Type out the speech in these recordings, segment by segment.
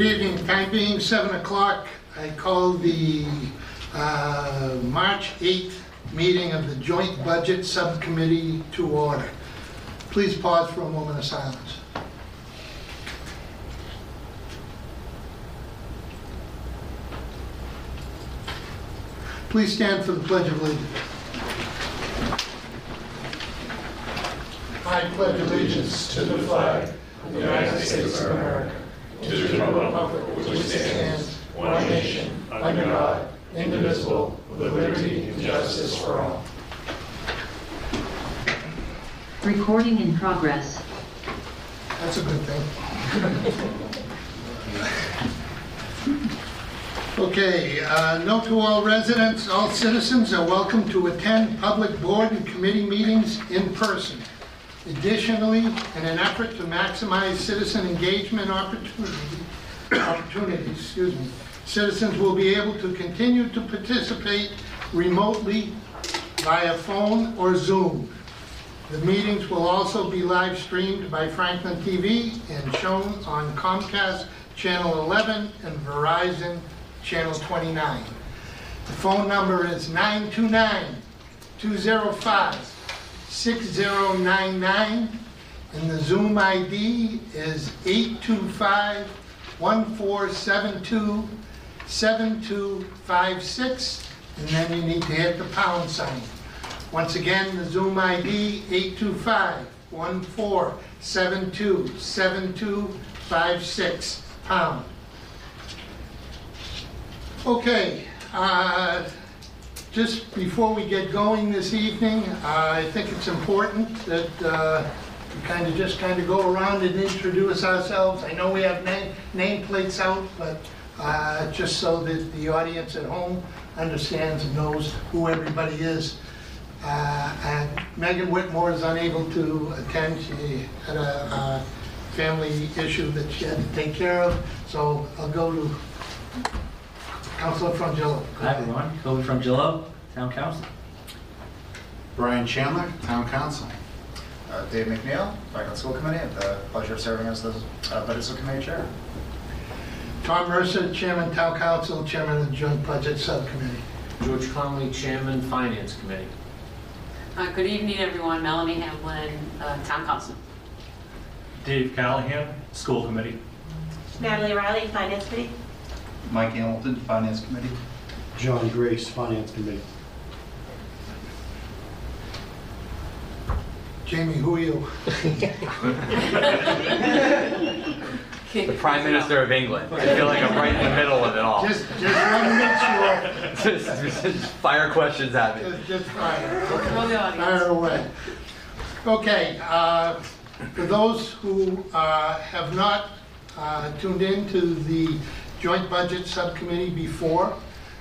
Good evening, time being 7 o'clock, I call the uh, March 8th meeting of the Joint Budget Subcommittee to order. Please pause for a moment of silence. Please stand for the Pledge of Allegiance. I pledge allegiance to the flag of the United States of America, to the republic which stands one nation, under God, indivisible, with liberty and justice for all. Recording in progress. That's a good thing. Okay, uh, note to all residents, all citizens are welcome to attend public board and committee meetings in person. Additionally, in an effort to maximize citizen engagement opportunity, opportunities, excuse me, citizens will be able to continue to participate remotely via phone or Zoom. The meetings will also be live streamed by Franklin TV and shown on Comcast Channel 11 and Verizon Channel 29. The phone number is 929-205-6099, and the Zoom ID is 825-1472-7256, and then you need to hit the pound sign. Once again, the Zoom ID, 825-1472-7256, pound. Okay, uh, just before we get going this evening, I think it's important that uh, we kind of just kind of go around and introduce ourselves. I know we have name nameplates out, but uh, just so that the audience at home understands and knows who everybody is. Uh, And Megan Whitmore is unable to attend. She had a uh, family issue that she had to take care of, so I'll go to Councilor Frongillo. Hi, everyone. Kobe from Gillo, Town Council. Brian Chandler, Town Council. Uh, Dave McNeil, Franklin School Committee, I have the pleasure of serving as the uh, Budget Subcommittee Chair. Tom Mercer, Chairman, Town Council, Chairman of the Joint Budget Subcommittee. George Conley, Chairman, Finance Committee. Uh, Good evening, everyone. Melanie Hamblen, uh, Town Council. Dave Callahan, School Committee. Natalie Riley, Finance Committee. Mike Hamilton, Finance Committee. John Grace, Finance Committee. Jamie, who are you? The Prime Minister of England. I feel like I'm right in the middle of it all. Just, just want to make sure. Just Fire questions at me. Just, just fire. Throw the Fire away. Okay, uh, for those who uh, have not uh, tuned in to the Joint Budget Subcommittee before,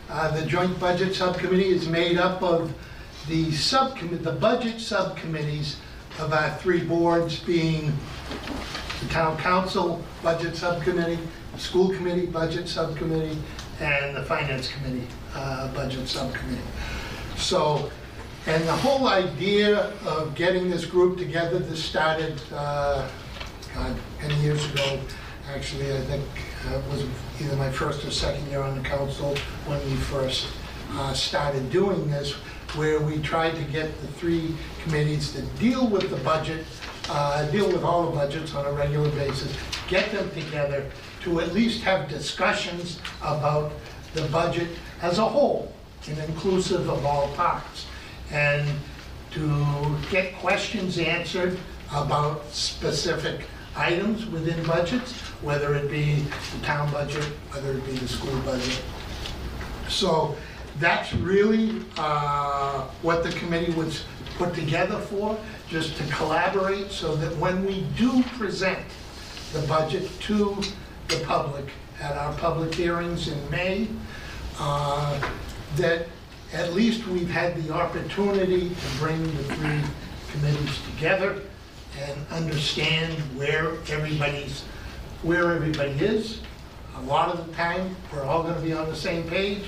uh, the Joint Budget Subcommittee is made up of the subcommittee, the budget subcommittees of our three boards being the Town Council Budget Subcommittee, School Committee Budget Subcommittee, and the Finance Committee uh, Budget Subcommittee. So, and the whole idea of getting this group together, this started, uh, God, many years ago. Actually, I think uh, it was either my first or second year on the council when we first uh, started doing this, where we tried to get the three committees to deal with the budget, uh, deal with all the budgets on a regular basis, get them together to at least have discussions about the budget as a whole, and inclusive of all parts. And to get questions answered about specific items within budgets, whether it be the town budget, whether it be the school budget. So that's really uh, what the committee was put together for, just to collaborate so that when we do present the budget to the public at our public hearings in May, uh, that at least we've had the opportunity to bring the three committees together and understand where everybody's, where everybody is. A lot of the time, we're all gonna be on the same page.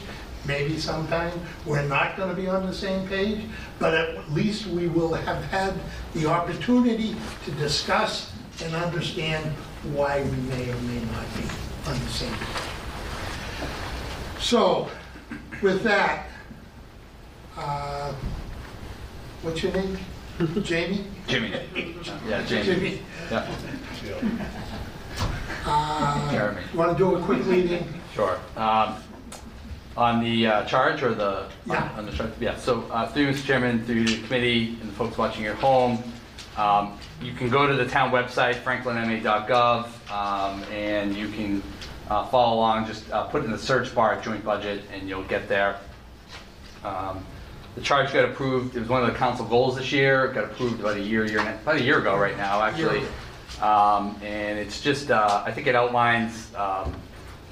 Maybe sometime, we're not gonna be on the same page, but at least we will have had the opportunity to discuss and understand why we may or may not be. on the same page. So, with that, uh, what's your name? Jamie? Jimmy. Yeah, Jamie. Jimmy. Yeah, Uh, Jeremy. You want to do a quick lead-in? sure. Um, On the uh, charge or the? Yeah. On the charge, yeah. So uh, through Mr. Chairman, through the committee and the folks watching at home, um, you can go to the town website, franklinma.gov, um, and you can uh, follow along, just uh, put in the search bar joint budget, and you'll get there. Um, The charge got approved, it was one of the council goals this year, It got approved about a year, year, and a- about a year ago right now, actually. Um, And it's just, uh, I think it outlines, um,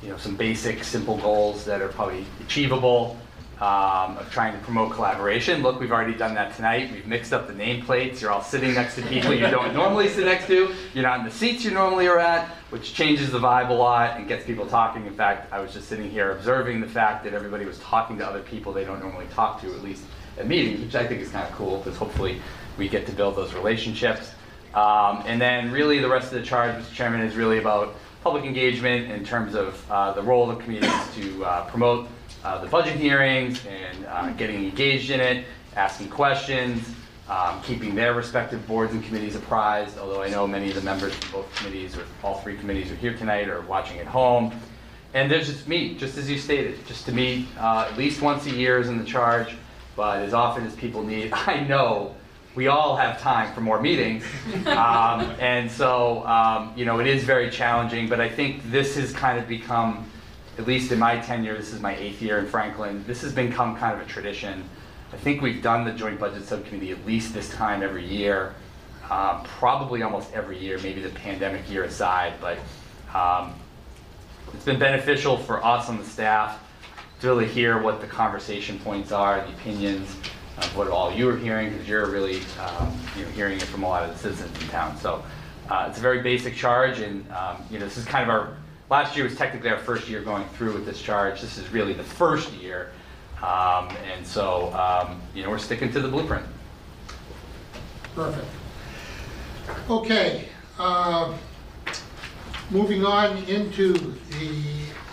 you know, some basic, simple goals that are probably achievable um, of trying to promote collaboration. Look, we've already done that tonight, we've mixed up the nameplates, you're all sitting next to people you don't normally sit next to, you're not in the seats you normally are at, which changes the vibe a lot and gets people talking. In fact, I was just sitting here observing the fact that everybody was talking to other people they don't normally talk to, at least at meetings, which I think is kind of cool, because hopefully we get to build those relationships. Um, And then really the rest of the charge, Mr. Chairman, is really about public engagement in terms of uh, the role of committees to uh, promote uh, the budget hearings and uh, getting engaged in it, asking questions, um, keeping their respective boards and committees apprised, although I know many of the members from both committees, or all three committees are here tonight or watching at home. And there's just me, just as you stated, just to meet uh, at least once a year is in the charge, but as often as people need, I know we all have time for more meetings. Um, And so, um, you know, it is very challenging, but I think this has kind of become, at least in my tenure, this is my eighth year in Franklin, this has become kind of a tradition. I think we've done the joint budget subcommittee at least this time every year, um, probably almost every year, maybe the pandemic year aside, but um, it's been beneficial for us on the staff to really hear what the conversation points are, the opinions of what all you are hearing, because you're really, um, you know, hearing it from a lot of the citizens in town. So uh, it's a very basic charge, and, um, you know, this is kind of our, last year was technically our first year going through with this charge. This is really the first year. Um, And so, um, you know, we're sticking to the blueprint. Perfect. Okay, uh, moving on into the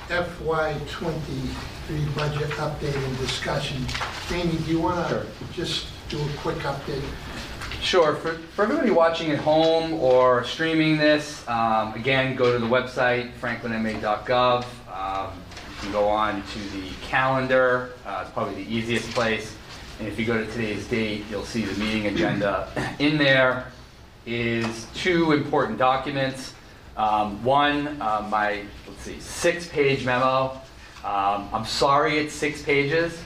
FY '23 budget update and discussion. Amy, do you want Sure. to just do a quick update? Sure. For, for everybody watching at home or streaming this, um, again, go to the website, franklinma.gov. Um, you can go on to the calendar. Uh, it's probably the easiest place. And if you go to today's date, you'll see the meeting agenda. In there is two important documents. Um, one, uh, my, let's see, six-page memo. Um, I'm sorry it's six pages.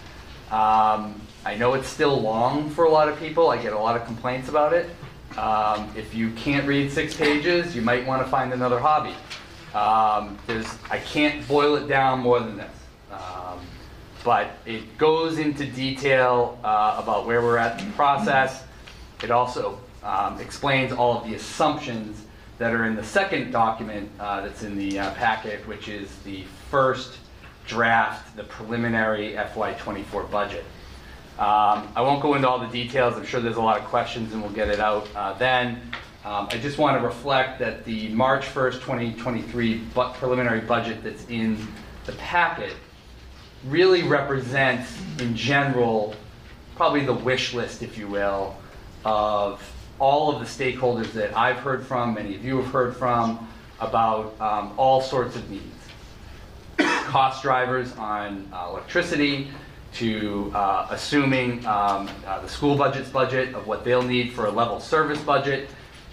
Um, I know it's still long for a lot of people. I get a lot of complaints about it. Um, if you can't read six pages, you might want to find another hobby. Um, there's, I can't boil it down more than this. Um, but it goes into detail uh, about where we're at in the process. It also um, explains all of the assumptions that are in the second document uh, that's in the uh, packet, which is the first draft, the preliminary FY24 budget. Um, I won't go into all the details, I'm sure there's a lot of questions and we'll get it out uh, then. Um, I just want to reflect that the March 1st, 2023 bu- preliminary budget that's in the packet really represents, in general, probably the wish list, if you will, of all of the stakeholders that I've heard from, many of you have heard from, about um, all sorts of needs. Cost drivers on uh, electricity, to uh, assuming um, uh, the school budget's budget of what they'll need for a level service budget,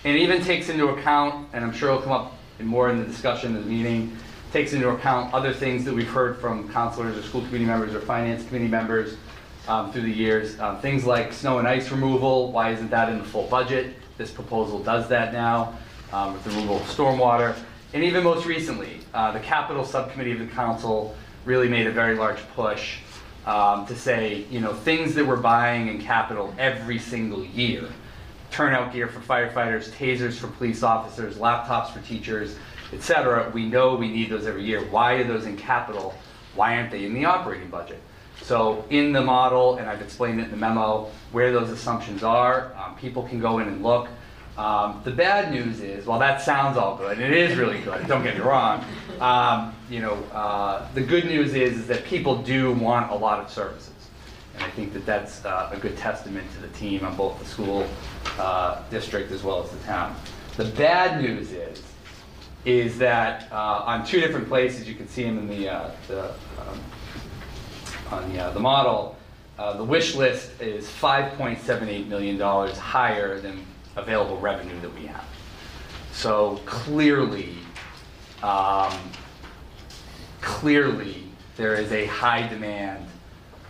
it even takes into account, and I'm sure it'll come up in more in the discussion of the meeting, takes into account other things that we've heard from counselors or school committee members or finance committee members um, through the years. Um, Things like snow and ice removal, why isn't that in the full budget? This proposal does that now um, with the removal of stormwater. And even most recently, uh, the capital subcommittee of the council really made a very large push um, to say, you know, things that we're buying in capital every single year, turnout gear for firefighters, tasers for police officers, laptops for teachers, et cetera, we know we need those every year. Why are those in capital? Why aren't they in the operating budget? So in the model, and I've explained it in the memo, where those assumptions are, um, people can go in and look. Um, the bad news is, while that sounds all good, and it is really good, don't get me wrong, um, you know, uh, the good news is, is that people do want a lot of services. And I think that that's uh, a good testament to the team on both the school uh, district as well as the town. The bad news is, is that uh, on two different places, you can see them in the, uh, the, um, on the, uh, the model, uh, the wish list is $5.78 million higher than available revenue that we have. So clearly, um, clearly, there is a high demand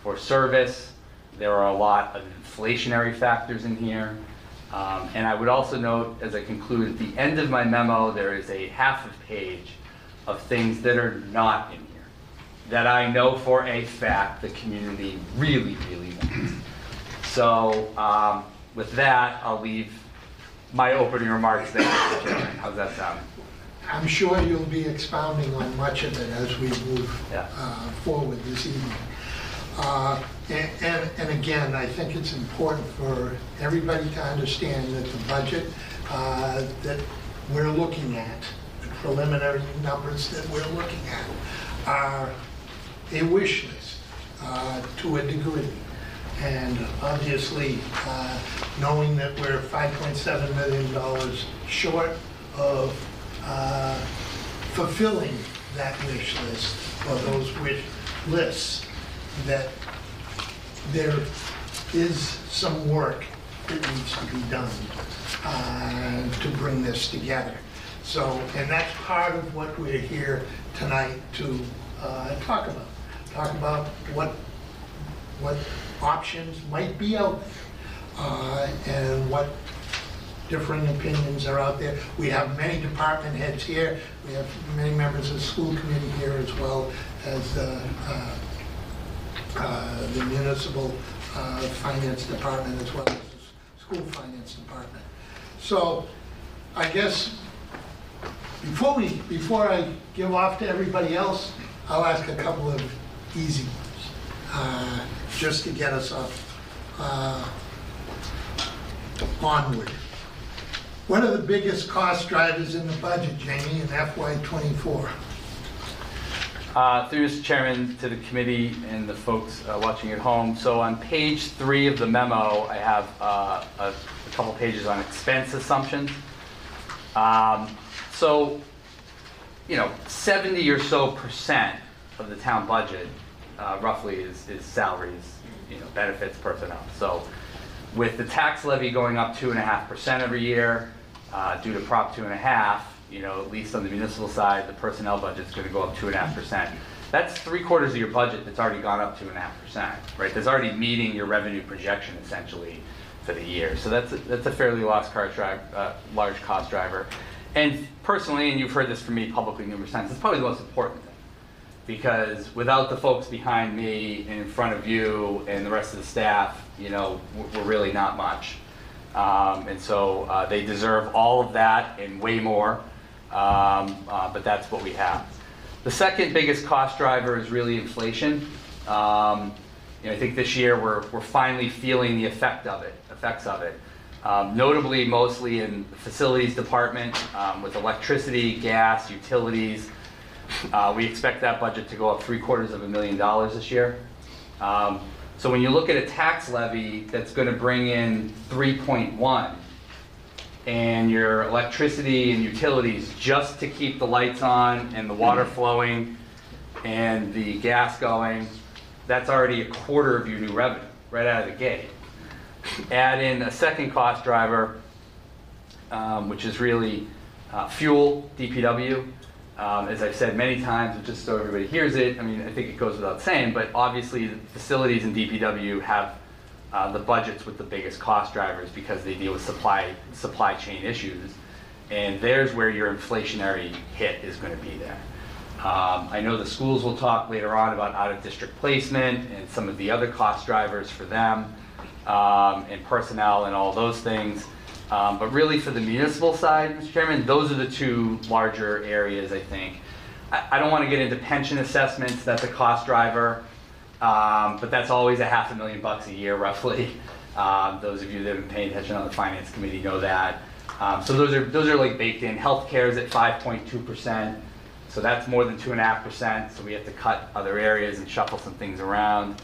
for service. There are a lot of inflationary factors in here. Um, And I would also note, as I conclude, at the end of my memo, there is a half a page of things that are not in here, that I know for a fact the community really, really wants. So um, with that, I'll leave my opening remarks there, Mr. Chairman. How's that sound? I'm sure you'll be expounding on much of it as we move Yeah. uh, forward this evening. Uh, And, and- again, I think it's important for everybody to understand that the budget uh, that we're looking at, the preliminary numbers that we're looking at, are a wish list uh, to a degree. And obviously, uh, knowing that we're $5.7 million short of uh, fulfilling that wish list, or those wish lists, that there is some work that needs to be done uh, to bring this together. So, and that's part of what we're here tonight to uh, talk about. Talk about what, what options might be out there, uh, and what differing opinions are out there. We have many department heads here, we have many members of the school committee here as well as uh, uh, uh, the municipal uh, finance department as well as the school finance department. So I guess before we, before I give off to everybody else, I'll ask a couple of easy ones, uh, just to get us up, uh, onward. What are the biggest cost drivers in the budget, Jamie, in FY '24? Uh, Through Mr. Chairman, to the committee and the folks uh, watching at home. So on page three of the memo, I have uh, a a couple pages on expense assumptions. Um, So, you know, 70 or so percent of the town budget uh, roughly is is salaries, you know, benefits, personnel. So with the tax levy going up two and a half percent every year, uh, due to Prop two and a half, you know, at least on the municipal side, the personnel budget's gonna go up two and a half percent. That's three quarters of your budget that's already gone up two and a half percent, right? That's already meeting your revenue projection essentially for the year. So that's, a- that's a fairly large car uh, large cost driver. And personally, and you've heard this from me publicly numerous times, it's probably the most important thing because without the folks behind me and in front of you and the rest of the staff, you know, we're really not much. Um, And so uh, they deserve all of that and way more, um, uh, but that's what we have. The second biggest cost driver is really inflation. Um, You know, I think this year, we're, we're finally feeling the effect of it, effects of it. Um, Notably, mostly in the facilities department, um, with electricity, gas, utilities, uh, We expect that budget to go up three quarters of a million dollars this year. Um, So when you look at a tax levy that's going to bring in 3.1, and your electricity and utilities, just to keep the lights on and the water flowing and the gas going, that's already a quarter of your new revenue, right out of the gate. Add in a second cost driver, um, which is really uh, fuel, DPW. Um, As I've said many times, just so everybody hears it, I mean, I think it goes without saying, but obviously, the facilities in DPW have uh, the budgets with the biggest cost drivers because they deal with supply, supply chain issues. And there's where your inflationary hit is going to be there. Um, I know the schools will talk later on about out-of-district placement and some of the other cost drivers for them, um, and personnel and all those things. Um, But really, for the municipal side, Mr. Chairman, those are the two larger areas, I think. I I don't want to get into pension assessments, that's a cost driver, um, but that's always a half a million bucks a year roughly. Um, Those of you that have been paying attention on the finance committee know that. Um, So those are, those are like baked in. Healthcare is at 5.2%, so that's more than 2.5%, so we have to cut other areas and shuffle some things around.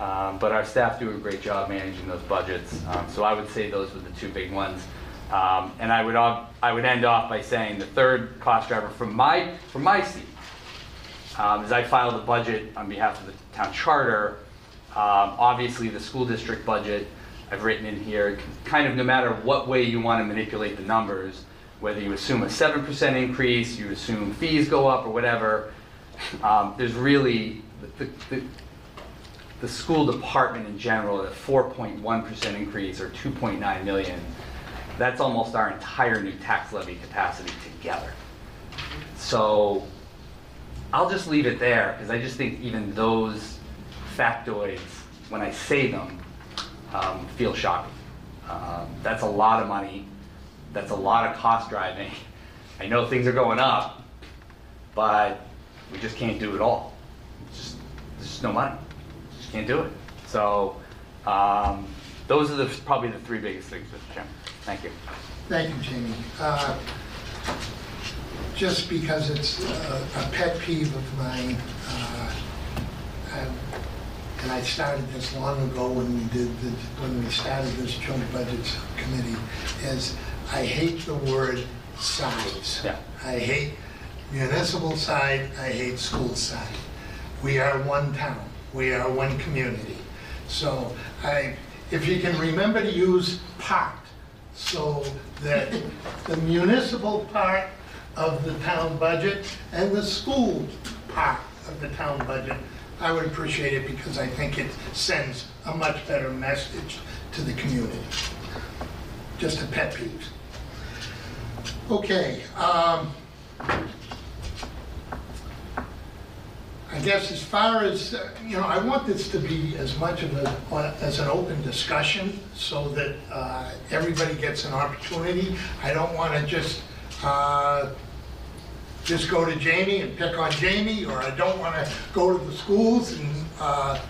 Um, But our staff do a great job managing those budgets, Um, so I would say those were the two big ones. Um, And I would, I would end off by saying the third cost driver from my, from my seat, um, as I filed the budget on behalf of the town charter, um, obviously the school district budget, I've written in here, kind of no matter what way you want to manipulate the numbers, whether you assume a seven percent increase, you assume fees go up or whatever, um, there's really, the, the, the school department in general, a point one percent increase or two point nine million, that's almost our entire new tax levy capacity together. So I'll just leave it there, because I just think even those factoids, when I say them, um, feel shocking. Um, That's a lot of money, that's a lot of cost driving. I know things are going up, but we just can't do it all. Just, there's just no money, just can't do it. So, um, those are the, probably the three biggest things, Mr. Chairman. Thank you. Thank you, Jamie. Uh, Just because it's uh, a pet peeve of mine, uh, and and I started this long ago when we did, the- when we started this joint budgets committee, is I hate the word sides. Yeah. I hate municipal side, I hate school side. We are one town, we are one community. So I, if you can remember to use part, so that the municipal part of the town budget and the school part of the town budget, I would appreciate it because I think it sends a much better message to the community. Just a pet peeve. Okay, um, I guess as far as, uh, you know, I want this to be as much of a, as an open discussion so that uh, everybody gets an opportunity. I don't want to just, uh, just go to Jamie and pick on Jamie, or I don't want to go to the schools and uh,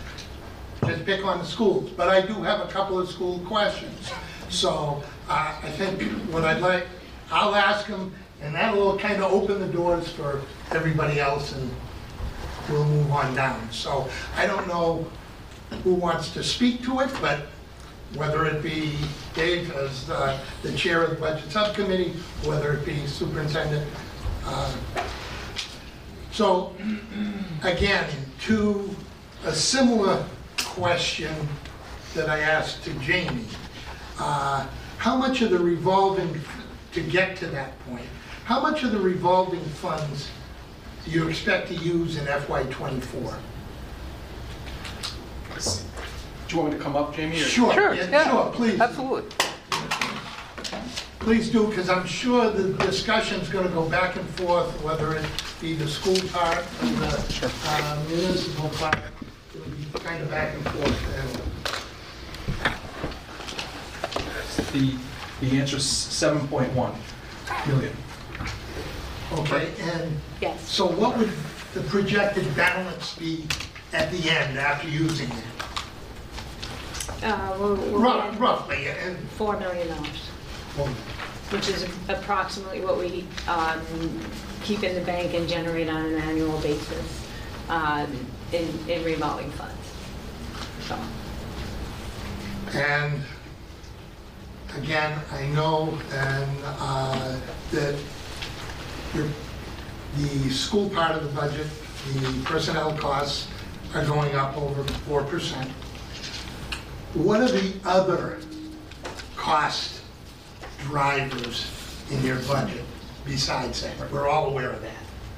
just pick on the schools. But I do have a couple of school questions. So uh, I think what I'd like, I'll ask them, and that'll kind of open the doors for everybody else, and we'll move on down. So I don't know who wants to speak to it, but whether it be Dave as the chair of the budget subcommittee, whether it be superintendent. Uh, So again, to a similar question that I asked to Jamie, uh, how much of the revolving, to get to that point, how much of the revolving funds do you expect to use in FY '24? Do you want me to come up, Jamie? or- Sure, Sure, yeah, yeah, sure, please. Absolutely. Please do, because I'm sure the discussion's going to go back and forth, whether it be the school part or the uh, municipal part. It'll be kind of back and forth. The, the answer's 7.1 million. Okay, and Yes. so what would the projected balance be at the end after using it? Uh, we'll, we'll Rough- Roughly, and, four million dollars, well, which is approximately what we, um, keep in the bank and generate on an annual basis, um, in, in revolving funds. So, And again, I know and uh, that the school part of the budget, the personnel costs are going up over 4%. What are the other cost drivers in your budget besides that? We're all aware of that.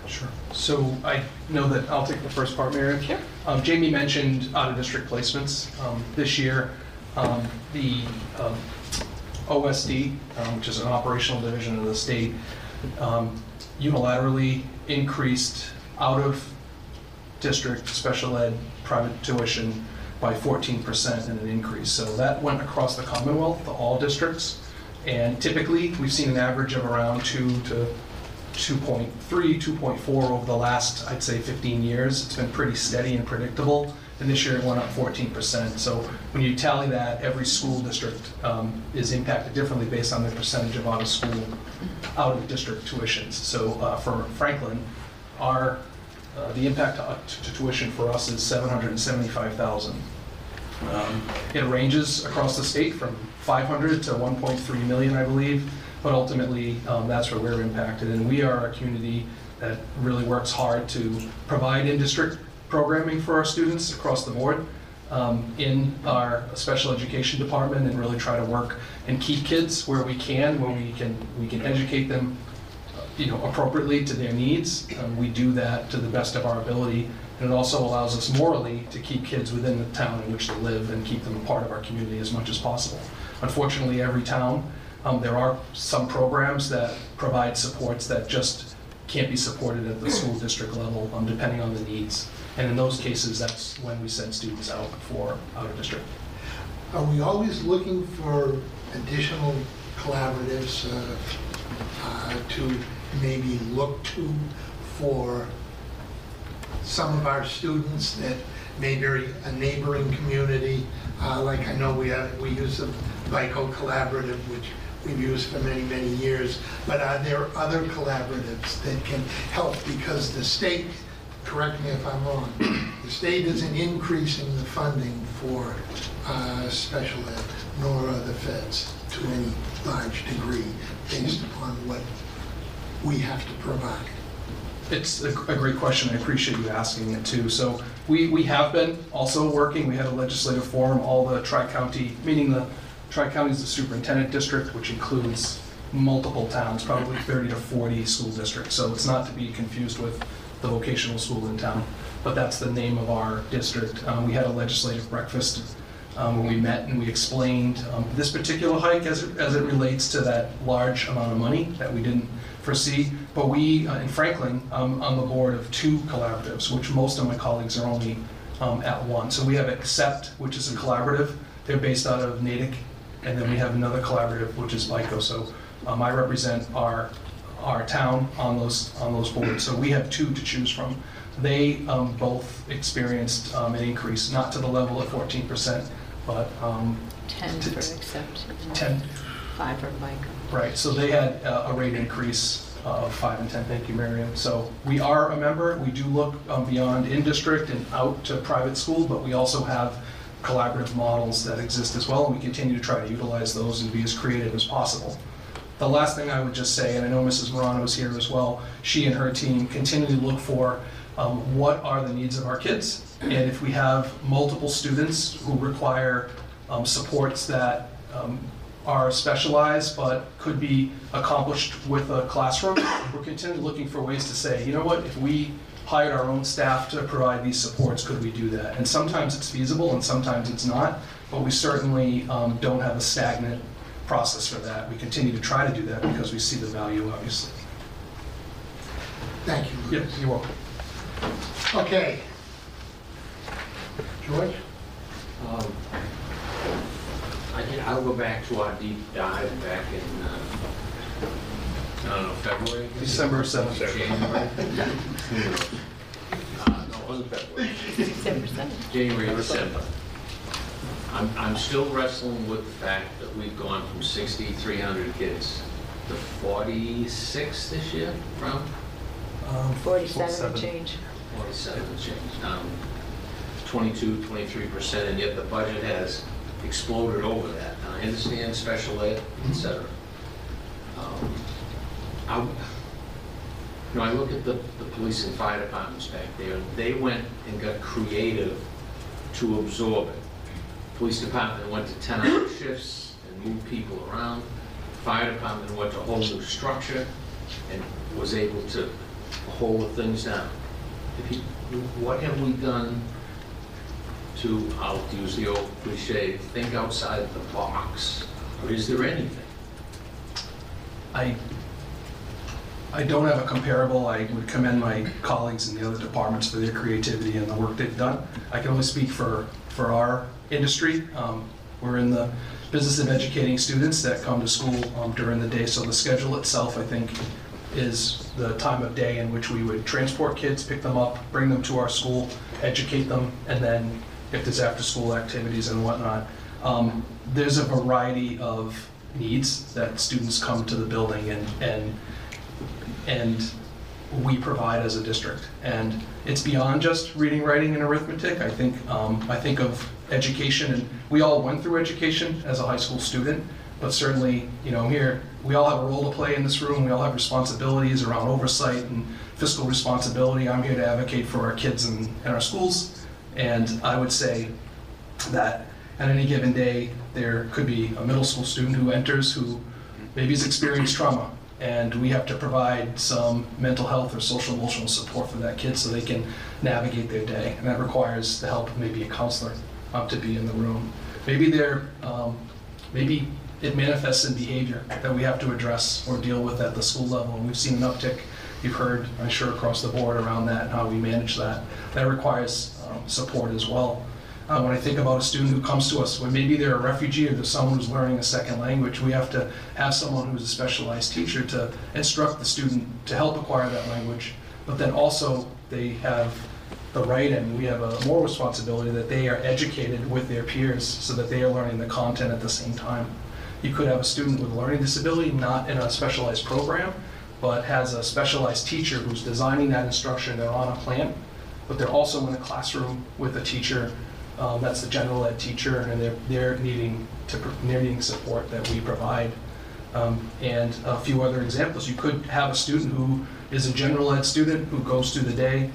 Sure. So I know that, I'll take the first part, Mary. Sure. Um, Jamie mentioned out-of-district placements. Um, This year, um, the um, OSD, um, which is an operational division of the state, um, unilaterally increased out-of-district special ed private tuition by 14% in an increase. So that went across the Commonwealth, to all districts. And typically, we've seen an average of around 2 to 2.3, 2.4 over the last, I'd say 15 years. It's been pretty steady and predictable, and this year it went up 14%. So when you tally that, every school district um, is impacted differently based on their percentage of out-of-school, out-of-district tuitions. So uh, for Franklin, our, uh, the impact to to tuition for us is 775,000. Um, It ranges across the state from 500 to 1.3 million, I believe, but ultimately, um, that's where we're impacted. And we are a community that really works hard to provide in-district programming for our students across the board um, in our special education department and really try to work and keep kids where we can, where we can, we can educate them, you know, appropriately to their needs. Um, We do that to the best of our ability, and it also allows us morally to keep kids within the town in which they live and keep them a part of our community as much as possible. Unfortunately, every town, um, there are some programs that provide supports that just can't be supported at the school district level, um, depending on the needs. And in those cases, that's when we send students out for out-of-district. Are we always looking for additional collaboratives uh, uh, to maybe look to for some of our students that may be a neighboring community? Uh, Like I know we have, we use the BICO Collaborative, which we've used for many, many years. But are there other collaboratives that can help? Because the state, correct me if I'm wrong, the state isn't increasing the funding for uh, special ed, nor are the feds to any large degree based upon what we have to provide. It's a a great question. I appreciate you asking it too. So we, we have been also working, we had a legislative forum, all the tri-county, meaning the, tri-county is the superintendent district, which includes multiple towns, probably 30 to 40 school districts. So it's not to be confused with the vocational school in town, but that's the name of our district. Um, We had a legislative breakfast um, when we met and we explained um, this particular hike as it, as it relates to that large amount of money that we didn't foresee. But we, uh, in Franklin, um, on the board of two collaboratives, which most of my colleagues are only um, at one. So we have Accept, which is a collaborative. They're based out of Natick. And then we have another collaborative, which is BICO. So um, I represent our, our town on those, on those boards. So we have two to choose from. They um, both experienced um, an increase, not to the level of 14%, but um, 10 T- for accept, 10, 5 for BICO. Right, so they had uh, a rate increase of five and 10, thank you, Miriam. So we are a member, we do look um, beyond in-district and out to private school, but we also have collaborative models that exist as well, and we continue to try to utilize those and be as creative as possible. The last thing I would just say, and I know Mrs. Morano is here as well, she and her team continue to look for um, what are the needs of our kids, and if we have multiple students who require um, supports that um, are specialized but could be accomplished with a classroom, we're continually looking for ways to say, you know what, if we hired our own staff to provide these supports, could we do that? And sometimes it's feasible and sometimes it's not, but we certainly um, don't have a stagnant process for that. We continue to try to do that because we see the value, obviously. Thank you, Yep, Lucas. you're welcome. Okay. George? Um, I can- I'll go back to our deep dive back in, uh, I don't know, February? December 7th. January? Uh, No, it wasn't February. December 7th. January, December. I'm, I'm still wrestling with the fact that we've gone from 6,300 kids to 46 this year, from Um, 47 and change. 47 and change, down 22, 23%, and yet the budget has exploded over that. Now, I understand special ed, et cetera. Um, I You know, I look at the, the police and fire departments back there, they went and got creative to absorb it. Police department went to 10-hour shifts and moved people around. Fire department went to a whole new structure and was able to hold things down. You, what have we done to, I'll use the old cliche, think outside the box? Or is there anything? I, I don't have a comparable. I would commend my colleagues in the other departments for their creativity and the work they've done. I can only speak for, for our industry. Um, We're in the business of educating students that come to school um, during the day, so the schedule itself, I think, is the time of day in which we would transport kids, pick them up, bring them to our school, educate them, and then if there's after-school activities and whatnot. Um, There's a variety of needs that students come to the building and, and, and we provide as a district. And it's beyond just reading, writing, and arithmetic. I think, um, I think of education, and we all went through education as a high school student, but certainly, you know, here, we all have a role to play in this room. We all have responsibilities around oversight and fiscal responsibility. I'm here to advocate for our kids and, and our schools. And I would say that at any given day, there could be a middle school student who enters who maybe has experienced trauma. And we have to provide some mental health or social emotional support for that kid so they can navigate their day. And that requires the help of maybe a counselor um, to be in the room. Maybe they're, um, maybe it manifests in behavior that we have to address or deal with at the school level. And we've seen an uptick, you've heard, I'm sure, across the board around that and how we manage that. That requires um, support as well. Uh, when I think about a student who comes to us, when maybe they're a refugee or there's someone who's learning a second language, we have to have someone who's a specialized teacher to instruct the student to help acquire that language. But then also, they have the right and we have a moral responsibility that they are educated with their peers so that they are learning the content at the same time. You could have a student with a learning disability, not in a specialized program, but has a specialized teacher who's designing that instruction, they're on a plan, but they're also in a classroom with a teacher um, that's the general ed teacher, and they're, they're needing to, they're needing support that we provide. Um, and a few other examples, you could have a student who is a general ed student who goes through the day,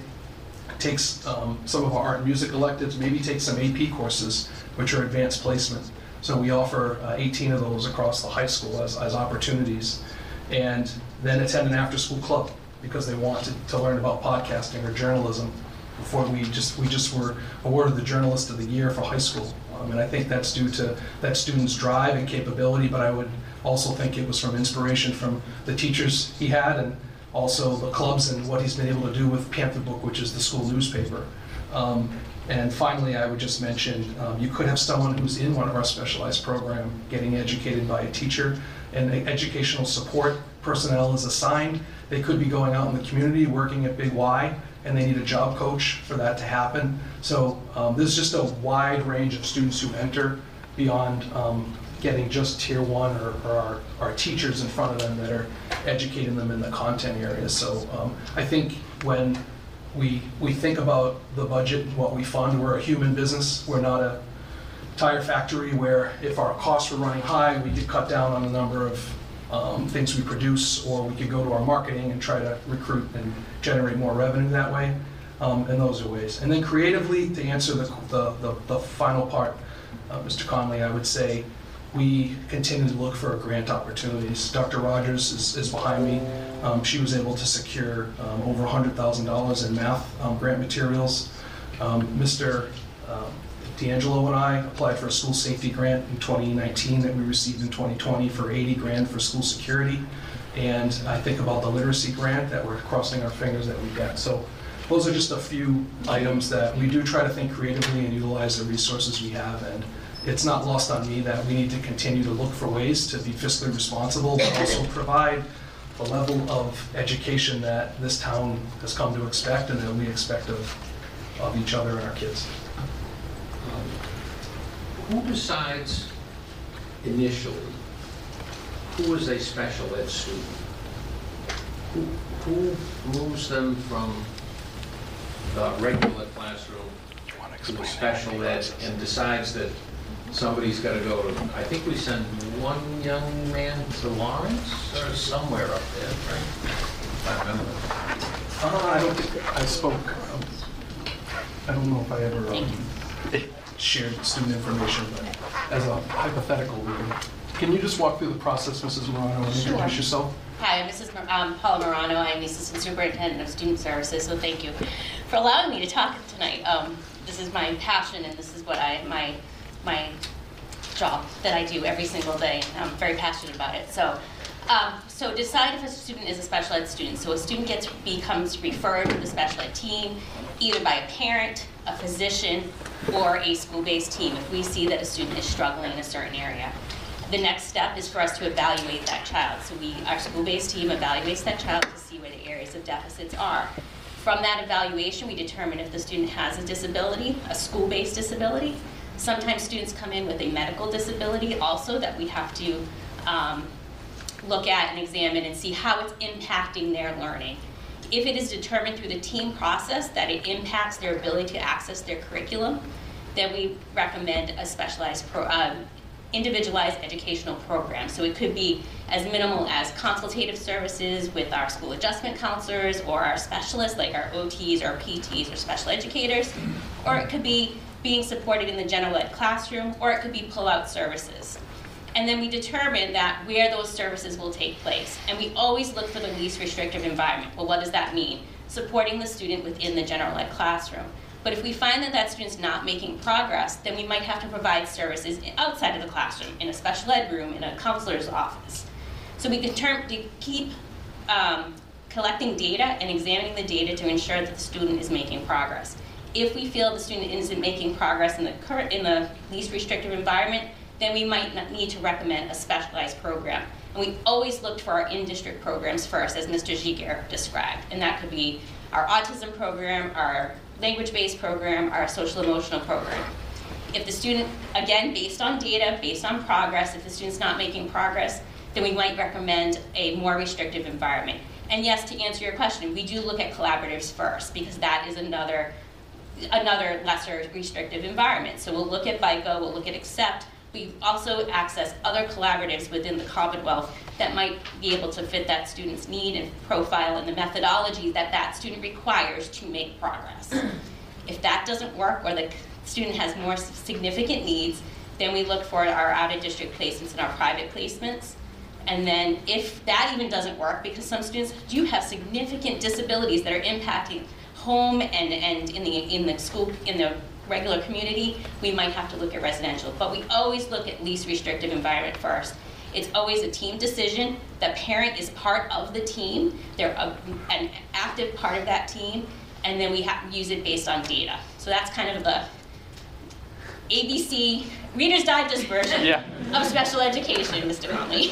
takes um, some of our art and music electives, maybe takes some AP courses, which are advanced placement. So we offer uh, 18 of those across the high school as, as opportunities. And then attend an after-school club because they want to, to learn about podcasting or journalism before we just, we just were awarded the Journalist of the Year for high school. Um, and I think that's due to that student's drive and capability, but I would also think it was from inspiration from the teachers he had and also the clubs and what he's been able to do with Panther Book, which is the school newspaper. Um, and finally, I would just mention, um, you could have someone who's in one of our specialized program getting educated by a teacher and educational support personnel is assigned. They could be going out in the community, working at Big Y, and they need a job coach for that to happen. So um, there's just a wide range of students who enter beyond um, getting just tier one or, or our, our teachers in front of them that are educating them in the content areas. So um, I think when we, we think about the budget, and what we fund, we're a human business. We're not a tire factory where if our costs were running high, we could cut down on the number of um, things we produce, or we could go to our marketing and try to recruit and generate more revenue that way. Um, and those are ways. And then creatively, to answer the, the, the, the final part, uh, Mr. Conley, I would say we continue to look for grant opportunities. Dr. Rogers is, is behind me. Um, she was able to secure um, over $100,000 in math um, grant materials. Um, Mr. D'Angelo and I applied for a school safety grant in 2019 that we received in 2020 for 80 grand for school security. And I think about the literacy grant that we're crossing our fingers that we get. So those are just a few items that we do try to think creatively and utilize the resources we have. And it's not lost on me that we need to continue to look for ways to be fiscally responsible, but also provide the level of education that this town has come to expect and that we expect of, of each other and our kids. Who decides initially who is a special ed student? Who, who moves them from the regular classroom to special ed and decides that somebody's got to go to, I think we send one young man to Lawrence or somewhere up there, right? I remember. Uh, I don't think, I spoke, I don't know if I ever um, shared student information, but as a hypothetical, we can, can you just walk through the process, Mrs. Morano, and Sure. introduce yourself? Hi, I'm Mrs. Mor- um, Paula Morano. I'm the Assistant Superintendent of Student Services, so thank you for allowing me to talk tonight. Um, This is my passion and this is what I, my, my job that I do every single day. I'm very passionate about it. So, um, so decide if a student is a special ed student. So a student gets, becomes referred to the special ed team, either by a parent, a physician, or a school-based team if we see that a student is struggling in a certain area. the next step is for us to evaluate that child. So we, our school-based team evaluates that child to see where the areas of deficits are. From that evaluation, we determine if the student has a disability, a school-based disability. Sometimes students come in with a medical disability also that we have to um, look at and examine and see how it's impacting their learning. If it is determined through the team process that it impacts their ability to access their curriculum, then we recommend a specialized, pro, um, individualized educational program. So it could be as minimal as consultative services with our school adjustment counselors or our specialists like our OTs or PTs or special educators, or it could be being supported in the general ed classroom, or it could be pull-out services. And then we determine that where those services will take place. And we always look for the least restrictive environment. Well, what does that mean? Supporting the student within the general ed classroom. But if we find that that student's not making progress, then we might have to provide services outside of the classroom, in a special ed room, in a counselor's office. So we can term, keep um, collecting data and examining the data to ensure that the student is making progress. If we feel the student isn't making progress in the current, in the least restrictive environment, then we might need to recommend a specialized program. And we always looked for our in-district programs first, as Mr. Giguere described. And that could be our autism program, our language-based program, our social emotional program. If the student, again, based on data, based on progress, if the student's not making progress, then we might recommend a more restrictive environment. And yes, to answer your question, we do look at collaboratives first because that is another, another lesser restrictive environment. So we'll look at BICO, we'll look at ACCEPT. We also access other collaboratives within the Commonwealth that might be able to fit that student's need and profile and the methodology that that student requires to make progress. If that doesn't work or the student has more significant needs, then we look for our out-of-district placements and our private placements. And then if that even doesn't work, because some students do have significant disabilities that are impacting home and, and in the in the school in the regular community, we might have to look at residential. But we always look at least restrictive environment first. It's always a team decision. The parent is part of the team. They're a, an active part of that team. And then we have, use it based on data. So that's kind of the ABC Reader's Digest version Yeah. of special education, Mr. Conley.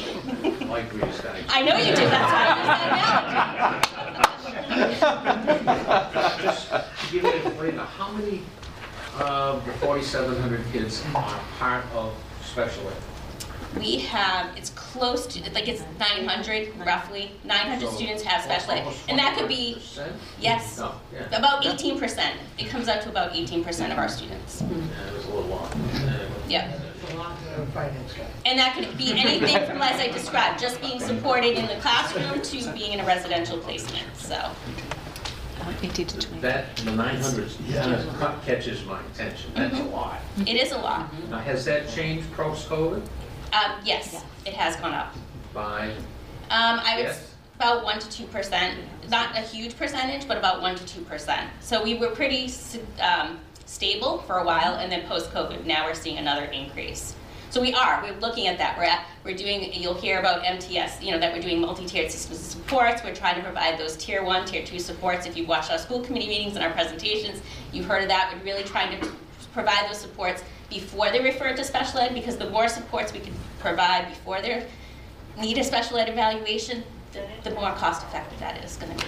Like we just got I know you do, that's why I use that analogy. Just to give you a flavor, how many of the 4,700 kids are part of special ed? We have, it's close to, like it's 900 roughly, 900 So, students have special ed. almost And that could be, 25%? yes, No, yeah. about 18%. It comes out to about 18% of our students. Yeah, it was a little long. Yep. Finance guy. And that could be anything from, as I described, just being supported in the classroom to being in a residential placement, so. 18 to 20. That, the 900 kind of ca- catches my attention, that's a lot. It is a lot. Now, has that changed post-COVID Um, yes, it has gone up. by, Um, I would, Yes. about one to two percent, not a huge percentage, but about one to two percent. So we were pretty, s- um, stable for a while, and then post-COVID, now we're seeing another increase. So we are, we're looking at that, we're at, we're doing, you'll hear about MTS, you know, that we're doing multi-tiered systems of supports, we're trying to provide those tier one, tier two supports. If you've watched our school committee meetings and our presentations, you've heard of that, we're really trying to provide those supports before they're referred to special ed, because the more supports we can provide before they're need a special ed evaluation, the, the more cost effective that is gonna be.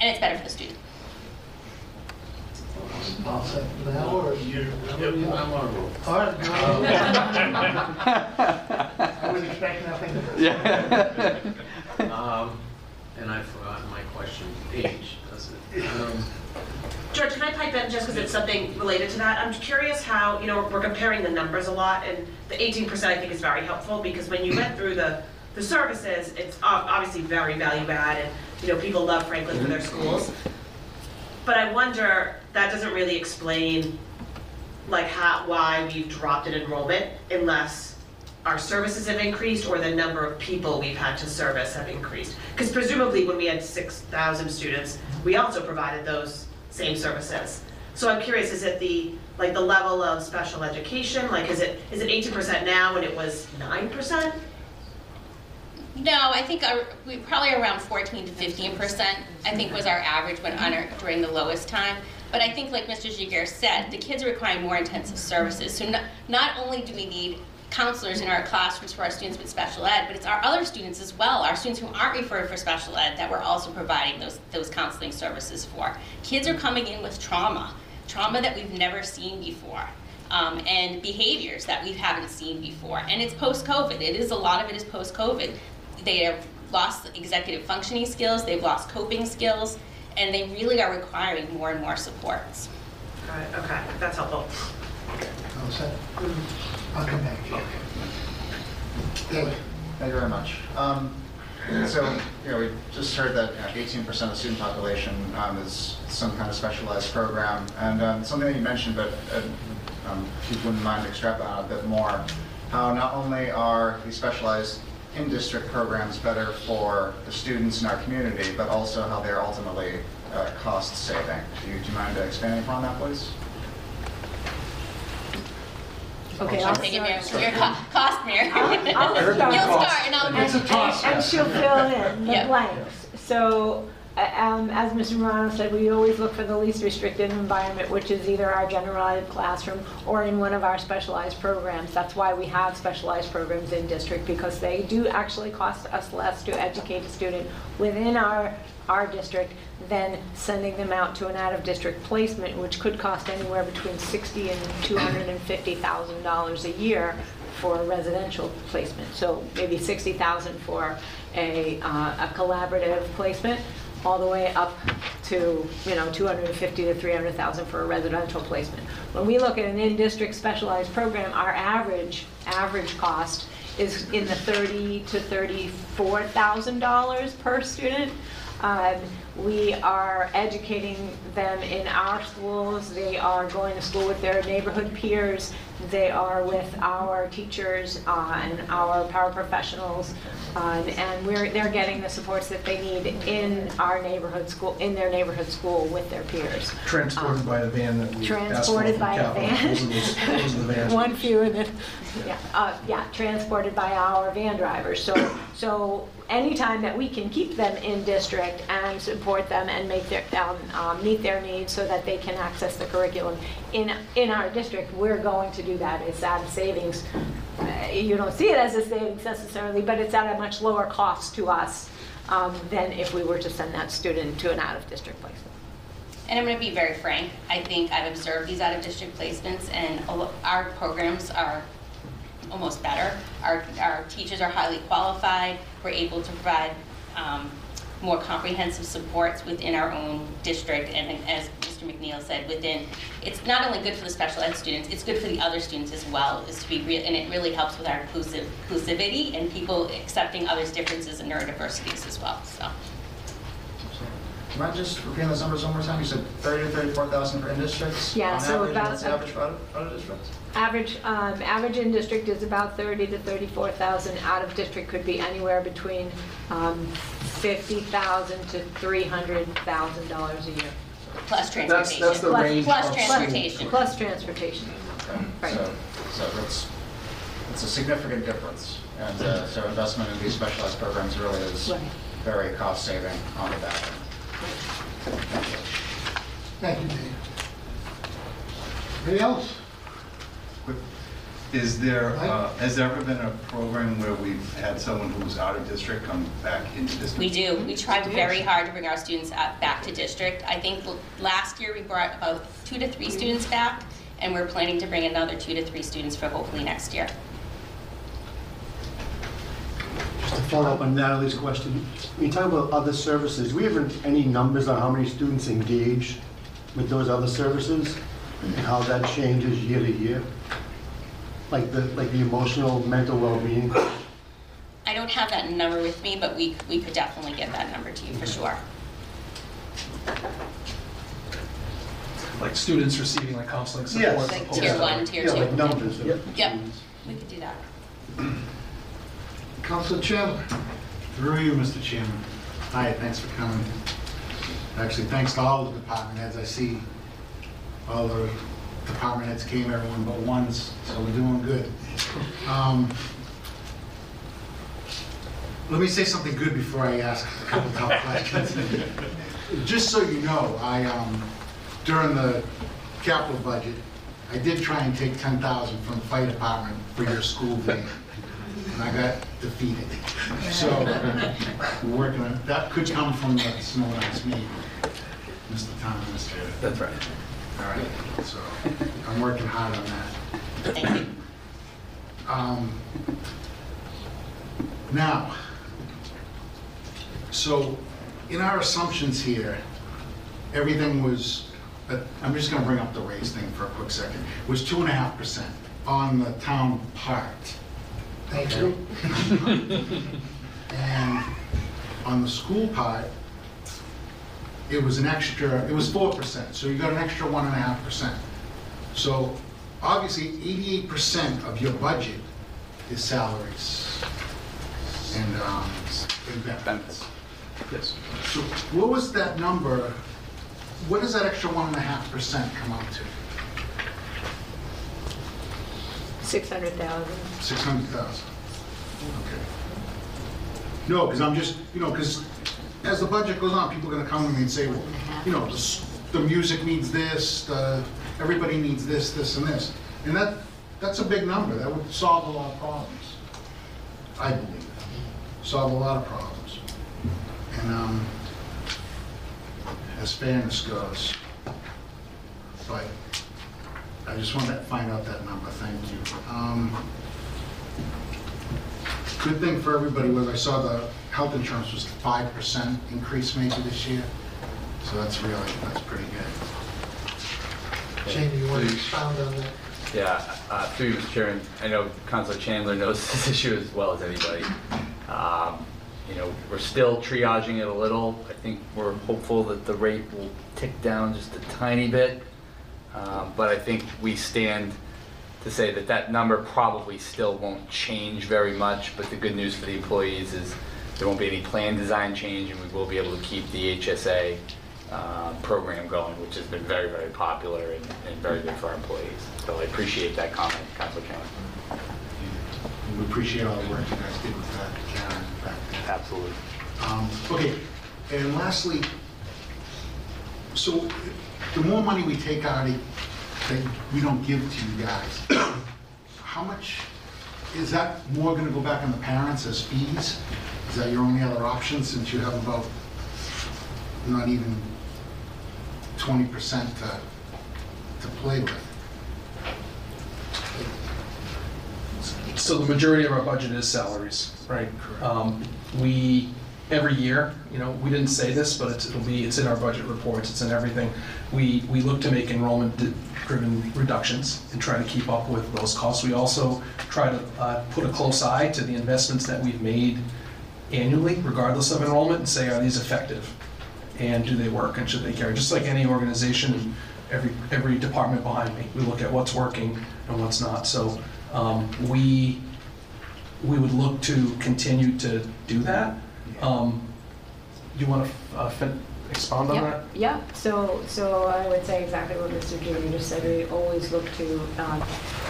And it's better for the student. All set for now, or you? I'm on a roll. All right, go. I was expecting nothing. Yeah. Um, And I've forgotten my question, Paige, does it? Um, George, can I pipe in just because it's something related to that? I'm curious how, you know, we're comparing the numbers a lot, and the 18% I think is very helpful because when you went through the, the services, it's ob- obviously very value add, and, you know, people love Franklin for their schools. But I wonder, that doesn't really explain, like, how, why we've dropped in enrollment unless our services have increased or the number of people we've had to service have increased. Because presumably, when we had 6,000 students, we also provided those same services. So I'm curious, is it the, like, the level of special education? Like, is it, is it 18% now when it was 9%? No, I think our, we probably around fourteen to fifteen percent, I think was our average when under, during the lowest time. But I think like Mr. Giguere said, the kids are requiring more intensive services. So not, not only do we need counselors in our classrooms for our students with special ed, but it's our other students as well, our students who aren't referred for special ed, that we're also providing those, those counseling services for. Kids are coming in with trauma, trauma that we've never seen before, um, and behaviors that we haven't seen before. And it's post-COVID. It is, a lot of it is post-COVID. They have lost executive functioning skills, they've lost coping skills, and they really are requiring more and more supports. Got it, okay, that's helpful. All set? I'll come back to you. David? Thank you very much. Um, So, you know, we just heard that 18% of the student population um, is some kind of specialized program. And um, something that you mentioned, but uh, um, if you wouldn't mind extrapolating a bit more, how not only are these specialized in-district programs better for the students in our community, but also how they're ultimately uh, cost-saving. Do you, do you mind expanding upon that, please? Okay, I'll I'll take it, start. Mary. Your co- cost, Mary. I'll- I'll start. You'll start and I'll. It's a toss. And she'll fill in the Yeah. blanks. So, um, as Mr. Morano said, we always look for the least restrictive environment, which is either our general ed classroom or in one of our specialized programs. That's why we have specialized programs in district, because they do actually cost us less to educate a student within our, our district than sending them out to an out-of-district placement, which could cost anywhere between sixty and two hundred and fifty thousand dollars a year for a residential placement. So maybe 60,000 for a, uh, a collaborative placement, all the way up to, you know, 250 to 300,000 for a residential placement. When we look at an in-district specialized program, our average, average cost is in the 30 to $34,000 per student. Um, We are educating them in our schools. They are going to school with their neighborhood peers. They are with our teachers uh, and our paraprofessionals. uh, And we're, they're getting the supports that they need in our neighborhood school, in their neighborhood school with their peers. Transported by a van that we Transported by a van. Those are those- those are the vans. One fewer than, yeah, uh, yeah, transported by our van drivers. So, so anytime that we can keep them in district and support them and make their, um, um, meet their needs so that they can access the curriculum in, in our district, we're going to do that. It's at savings. Uh, You don't see it as a savings necessarily, but it's at a much lower cost to us um, than if we were to send that student to an out-of-district placement. And I'm going to be very frank. I think I've observed these out-of-district placements, and our programs are almost better. Our, our teachers are highly qualified. We're able to provide um, more comprehensive supports within our own district, and as Mr. McNeil said, within, it's not only good for the special ed students, it's good for the other students as well, is to be real, and it really helps with our inclusive, inclusivity and people accepting others' differences and neurodiversities as well, so. Do you mind just repeating those numbers one more time? You said 30 to 34,000 for in-districts? Yeah, On so average, about- what's the average for out- out-of-districts? Average, um, average in district is about 30 to 34,000. Out of district could be anywhere between um, 50,000 to 300,000 dollars a year. Plus That's- transportation. that's the Plus- range Plus of transportation. Plus transportation. Okay, Right. So, so that's, it's a significant difference. And uh, so investment in these specialized programs really is Right. very cost-saving on the back end. Thank you. Thank you, Dave. Anybody else? Is there, uh, has there ever been a program where we've had someone who was out of district come back into district? We do. We try very hard to bring our students out- back to district. I think l- last year we brought about two to three students back, and we're planning to bring another two to three students for hopefully next year. Just to follow up on Natalie's question, when you talk about other services, do we have any numbers on how many students engage with those other services? And how that changes year to year? Like the, like the emotional, mental well-being? I don't have that number with me, but we, we could definitely get that number to you for sure. Like students receiving like counseling support. Yes. Like tier one, tier Yeah, like two. numbers of Yep. Yep, students. we could do that. Councilor Chandler? Through you, Mr. Chairman. Hi, thanks for coming. Actually, thanks to all the department heads. I see all the department heads came, everyone but one's, so we're doing good. Um, Let me say something good before I ask a couple tough questions. Just so you know, I, um, during the capital budget, I did try and take 10,000 from the fire department for your school van, and I got defeated. So, we're working on, that could come from the snow and ice meeting, Mr. Town Administrator. That's right. All right, so I'm working hard on that. Thank you. Um, Now, so in our assumptions here, everything was, uh, I'm just gonna bring up the raise thing for a quick second, was two and a half percent on the town part. Thank you. And on the school part, it was an extra, it was four percent, so you got an extra one and a half percent. So obviously, eighty-eight percent of your budget is salaries and, um, and benefits. Yes. So what was that number, what does that extra one and a half percent come out to? 600,000. Six hundred thousand? Okay. No, because I'm just, you know, because as the budget goes on, people are gonna come to me and say, well, you know, the, s- the music needs this, the, everybody needs this, this, and this. And that, that's a big number, that would solve a lot of problems, I believe. That. Solve a lot of problems. And, um, as fairness goes, but I just wanted to find out that number, thank you. Um, Good thing for everybody was I saw the health insurance was five percent increase maybe this year, so that's really, that's pretty good. Jamie, you want to expound on that? Yeah, uh, through you, Mr. Chairman, I know Councilor Chandler knows this issue as well as anybody. Um, You know, we're still triaging it a little. I think we're hopeful that the rate will tick down just a tiny bit. Um, But I think we stand to say that that number probably still won't change very much. But the good news for the employees is there won't be any plan design change, and we will be able to keep the HSA uh, program going, which has been very, very popular and and very good for our employees. So I appreciate that comment, Councilor Karen. And We appreciate all the work you guys did with that, Karen, back there. Absolutely. Um, Okay, and lastly, so the more money we take out, of- that we don't give to you guys, how much, is that more gonna go back on the parents as fees? Is that your only other option, since you have about, not even twenty percent to, to play with? So the majority of our budget is salaries, right? Um, We, every year, you know, we didn't say this, but it's- it'll be, it's in our budget reports, it's in everything. We, we look to make enrollment-driven reductions and try to keep up with those costs. We also try to uh, put a close eye to the investments that we've made annually, regardless of enrollment, and say, are these effective? And do they work, and should they carry? Just like any organization, every, every department behind me, we look at what's working and what's not. So um, we, we would look to continue to do that. Um, You want to expound on that? Yep, yep. So, so I would say exactly what Mr. Judy just said. We always look to um,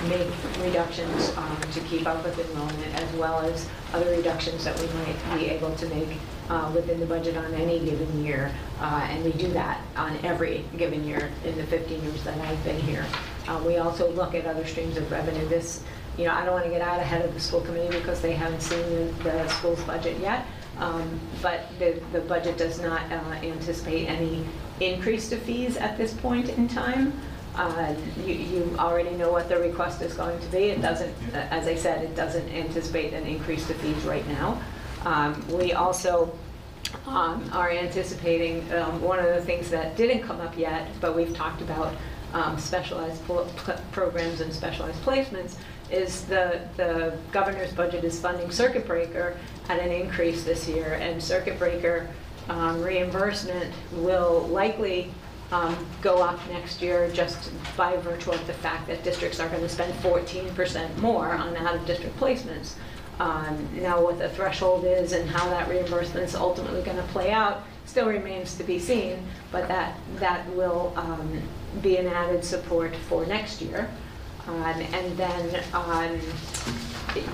make reductions um, to keep up with enrollment as well as other reductions that we might be able to make uh, within the budget on any given year. Uh, And we do that on every given year in the 15 years that I've been here. Uh, We also look at other streams of revenue. This, you know, I don't want to get out ahead of the school committee because they haven't seen the- the school's budget yet. Um, But the, the budget does not uh, anticipate any increase to fees at this point in time. Uh, You, you already know what the request is going to be. It doesn't, as I said, it doesn't anticipate an increase to fees right now. Um, We also um, are anticipating, um, one of the things that didn't come up yet, but we've talked about um, specialized po- pl- programs and specialized placements, is the, the governor's budget is funding Circuit Breaker at an increase this year, and Circuit Breaker um, reimbursement will likely um, go up next year just by virtue of the fact that districts are going to spend 14% more on out-of-district placements. Um, Now, what the threshold is and how that reimbursement is ultimately going to play out still remains to be seen, but that, that will um, be an added support for next year. Um, And then, um,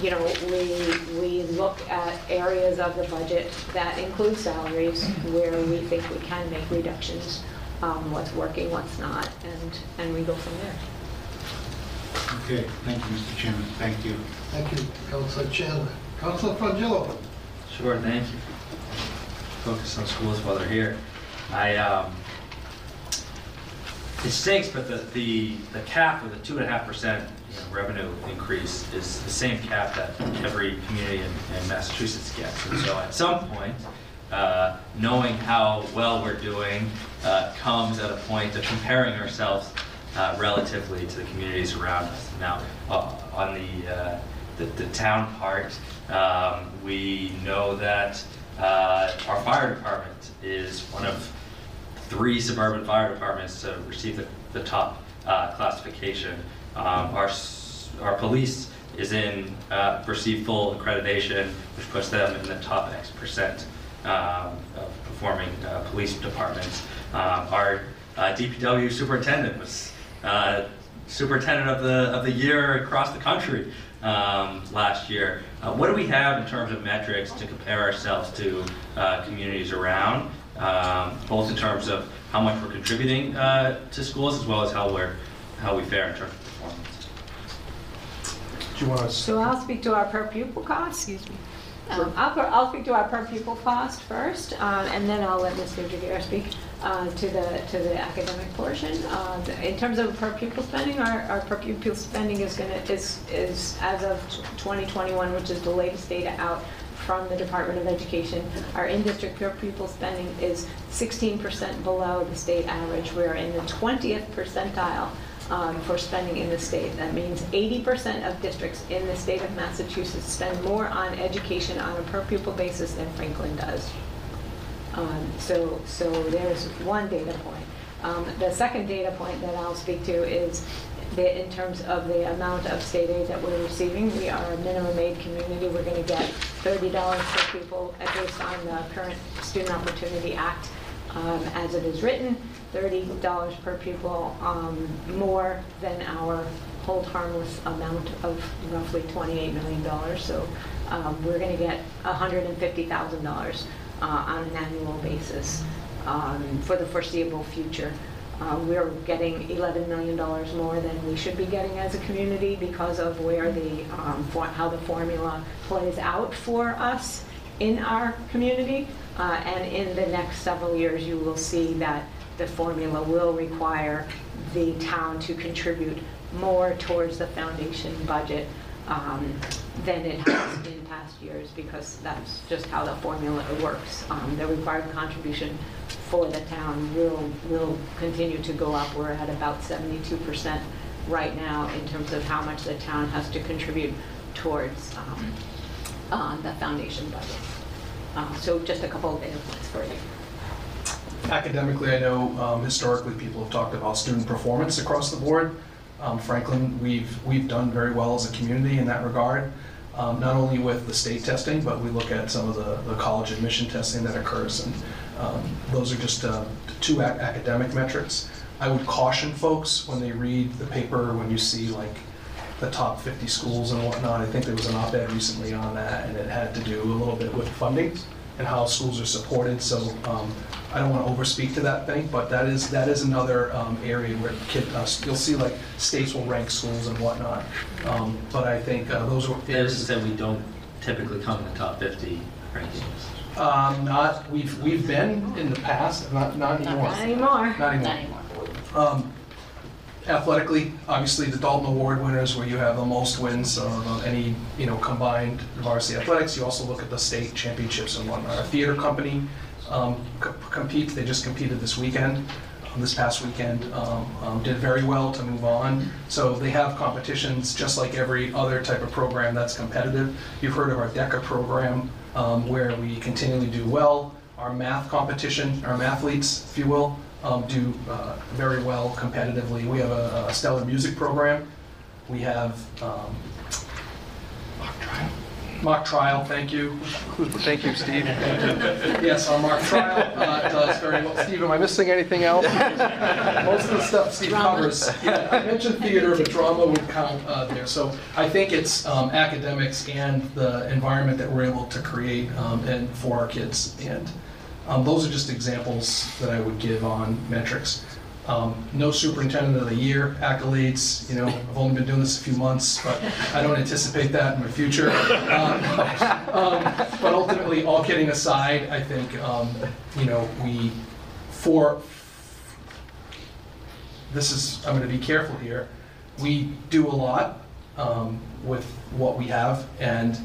you know, we, we look at areas of the budget that include salaries where we think we can make reductions, um, what's working, what's not, and, and we go from there. Okay, thank you, Mr. Chairman, thank you. Thank you, Councilor Chandler. Councilor Frongillo. Sure, thank you. Focus on schools while they're here. I, um, it stinks, but the, the, the cap of the two and a half percent revenue increase is the same cap that every community in, in Massachusetts gets. And so at some point, uh, knowing how well we're doing uh, comes at a point of comparing ourselves uh, relatively to the communities around us. Now, uh, on the, uh, the, the town part, um, we know that uh, our fire department is one of three suburban fire departments to receive the, the top classification. Um, our, our police is in, uh, receive full accreditation, which puts them in the top X percent um, of performing uh, police departments. Um, our uh, DPW superintendent was uh, superintendent of the, of the year across the country um, last year. Uh, What do we have in terms of metrics to compare ourselves to uh, communities around? um, Both in terms of how much we're contributing to schools as well as how we're, how we fare in terms of. Do you want to? So I'll speak to our per pupil cost, excuse me. Um, I'll, per- I'll speak to our per pupil cost first, um, and then I'll let Mr. Javier speak uh, to the, to the academic portion. Uh, In terms of per pupil spending, our, our per pupil spending is gonna, is, is as of 2021, which is the latest data out from the Department of Education, our in-district per pupil spending is 16% below the state average. We're in the 20th percentile um, for spending in the state. That means 80% of districts in the state of Massachusetts spend more on education on a per pupil basis than Franklin does. Um, So, so there's one data point. Um, The second data point that I'll speak to is in terms of the amount of state aid that we're receiving. We are a minimum aid community. We're going to get $30 per pupil uh, based on the current Student Opportunity Act um, as it is written, $30 per pupil, um, more than our hold harmless amount of roughly $28 million. So um, we're going to get $150,000 uh, on an annual basis um, for the foreseeable future. Uh, We're getting $11 million more than we should be getting as a community because of where the, um, how the formula plays out for us in our community. Uh, And in the next several years, you will see that the formula will require the town to contribute more towards the foundation budget um, than it has in past years, because that's just how the formula works. Um, The required contribution for the town will, will continue to go up. We're at about 72% right now in terms of how much the town has to contribute towards um, uh, the foundation budget. Uh, So just a couple of data points for you. Academically, I know um, historically, people have talked about student performance across the board. Um, Franklin, we've, we've done very well as a community in that regard, um, not only with the state testing, but we look at some of the, the college admission testing that occurs, and um, those are just uh, two ac- academic metrics. I would caution folks when they read the paper, when you see like the top 50 schools and whatnot, I think there was an op-ed recently on that, and it had to do a little bit with funding and how schools are supported, so um, I don't want to overspeak to that thing, but that is, that is another um, area where kid, uh, you'll see like states will rank schools and whatnot. Um, But I think uh, those are. There's that we don't typically come in the top 50 rankings. Um, Not, we've, we've been in the past, not, not anymore. Not anymore. Not anymore. Um, Athletically, obviously, the Dalton Award winners, where you have the most wins of any, you know, combined varsity athletics. You also look at the state championships and whatnot. Our theater company um, c- competes, they just competed this weekend, um, this past weekend, um, um, did very well to move on. So they have competitions, just like every other type of program that's competitive. You've heard of our DECA program, um, where we continually do well. Our math competition, our mathletes, if you will, um, do uh, very well competitively. We have a a stellar music program. We have mock trial, thank you. Thank you, Steve. Yes, our mock trial uh, does very well. Steve, am I missing anything else? Most of the stuff Steve covers. Yeah, I mentioned theater, but drama would count uh, there. So I think it's um, academics and the environment that we're able to create um, and for our kids. And um, those are just examples that I would give on metrics. Um, No superintendent of the year accolades, you know, I've only been doing this a few months, but I don't anticipate that in my future. Um, um, But ultimately, all kidding aside, I think, um, you know, we, for, this is, I'm gonna be careful here, we do a lot um, with what we have, and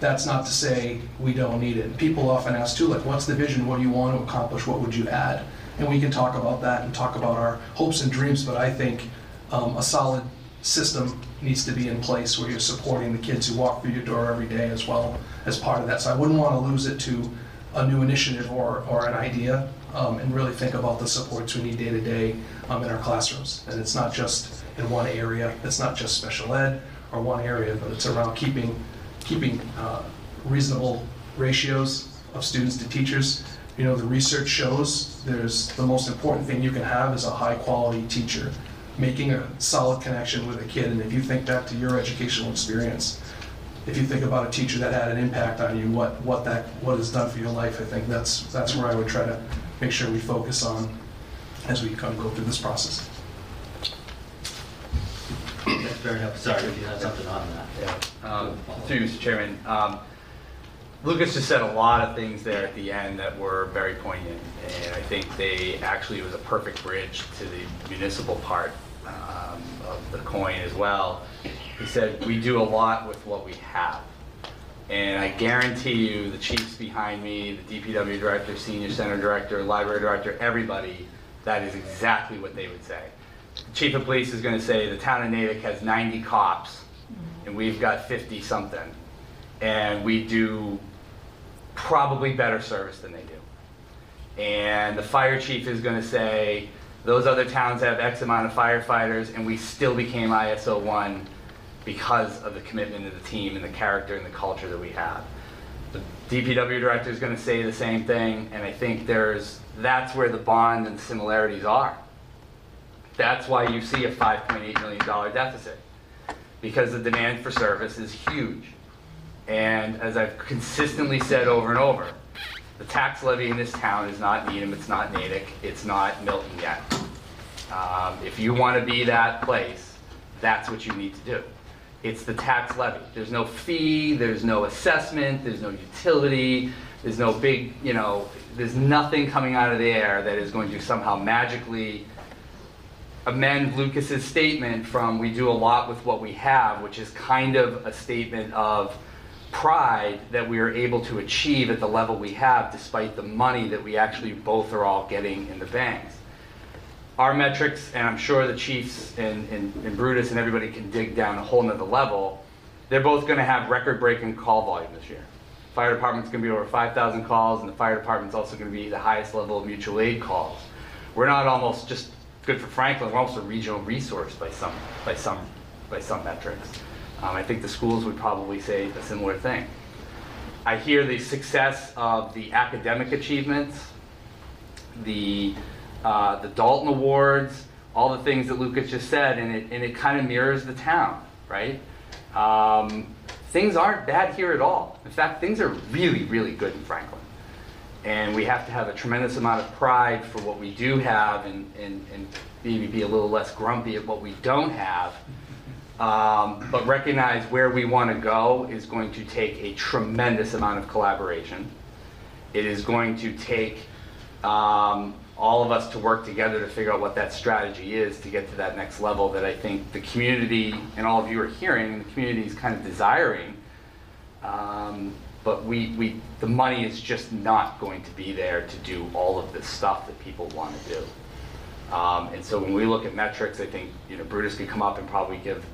that's not to say we don't need it. People often ask too, like, what's the vision, what do you want to accomplish, what would you add? And we can talk about that and talk about our hopes and dreams, but I think um, a solid system needs to be in place where you're supporting the kids who walk through your door every day as well as part of that. So I wouldn't want to lose it to a new initiative or, or an idea, um, and really think about the supports we need day to day in our classrooms. And it's not just in one area, it's not just special ed or one area, but it's around keeping, keeping uh, reasonable ratios of students to teachers. You know, the research shows there's, the most important thing you can have is a high-quality teacher, making a solid connection with a kid. And if you think back to your educational experience, if you think about a teacher that had an impact on you, what, what that, what it's done for your life, I think that's, that's where I would try to make sure we focus on as we kind of go through this process. That's very helpful. Sorry, if you had something on that. Yeah. Um, Through you, Mr. Chairman, um, Lucas just said a lot of things there at the end that were very poignant, and I think they, actually, was a perfect bridge to the municipal part um, of the coin as well. He said, "We do a lot with what we have." And I guarantee you, the chiefs behind me, the DPW director, senior center director, library director, everybody, that is exactly what they would say. The Chief of police is gonna say, the town of Natick has 90 cops, and we've got 50-something. And we do probably better service than they do. And the fire chief is gonna say, those other towns have X amount of firefighters, and we still became ISO one because of the commitment of the team and the character and the culture that we have. The DPW director is gonna say the same thing, and I think there's, that's where the bond and similarities are. That's why you see a $5.8 million deficit, because the demand for service is huge. And as I've consistently said over and over, the tax levy in this town is not Needham, it's not Natick, it's not Milton yet. Um, If you want to be that place, that's what you need to do. It's the tax levy. There's no fee, there's no assessment, there's no utility, there's no big, you know, there's nothing coming out of the air that is going to somehow magically amend Lucas's statement from we do a lot with what we have, which is kind of a statement of pride that we are able to achieve at the level we have despite the money that we actually both are all getting in the banks. Our metrics, and I'm sure the chiefs and, and, and Brutus and everybody can dig down a whole nother level, they're both gonna have record-breaking call volume this year. Fire department's gonna be over 5,000 calls, and the fire department's also gonna be the highest level of mutual aid calls. We're not almost just good for Franklin, we're almost a regional resource by some, by some, by some metrics. Um, I think the schools would probably say a similar thing. I hear the success of the academic achievements, the, uh, the Dalton Awards, all the things that Lucas just said, and it, and it kind of mirrors the town, right? Um, things aren't bad here at all. In fact, things are really, really good in Franklin. And we have to have a tremendous amount of pride for what we do have and, and, and maybe be a little less grumpy at what we don't have. Um, but recognize where we want to go is going to take a tremendous amount of collaboration. It is going to take um, all of us to work together to figure out what that strategy is to get to that next level that I think the community and all of you are hearing and the community is kind of desiring. Um, but we, we, the money is just not going to be there to do all of this stuff that people want to do. Um, and so when we look at metrics, I think, you know, Brutus could come up and probably give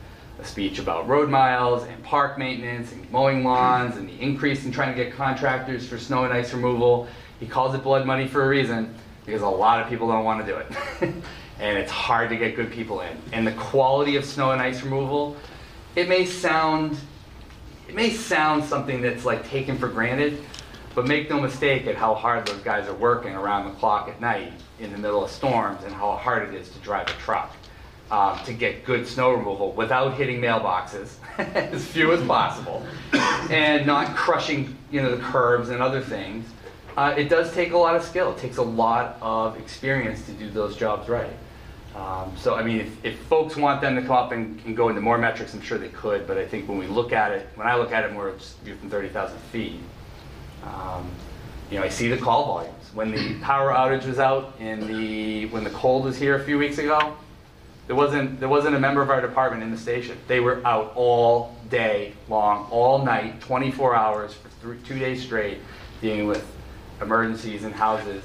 a speech about road miles and park maintenance and mowing lawns and the increase in trying to get contractors for snow and ice removal. He calls it blood money for a reason because a lot of people don't want to do it. and it's hard to get good people in. And the quality of snow and ice removal, it may sound it may sound something that's like taken for granted, but make no mistake at how hard those guys are working around the clock at night in the middle of storms and how hard it is to drive a truck um, to get good snow removal without hitting mailboxes, as few as possible, and not crushing you know the curbs and other things. Uh, it does take a lot of skill. It takes a lot of experience to do those jobs right. Um, So, I mean, if, if folks want them to come up and, and go into more metrics, I'm sure they could, but I think when we look at it, when I look at it more, from 30,000 feet. Um, You know, I see the call volumes. When the power outage was out in the, when the cold was here a few weeks ago, there wasn't, there wasn't a member of our department in the station. They were out all day long, all night, 24 hours for three, two days straight, dealing with emergencies in houses.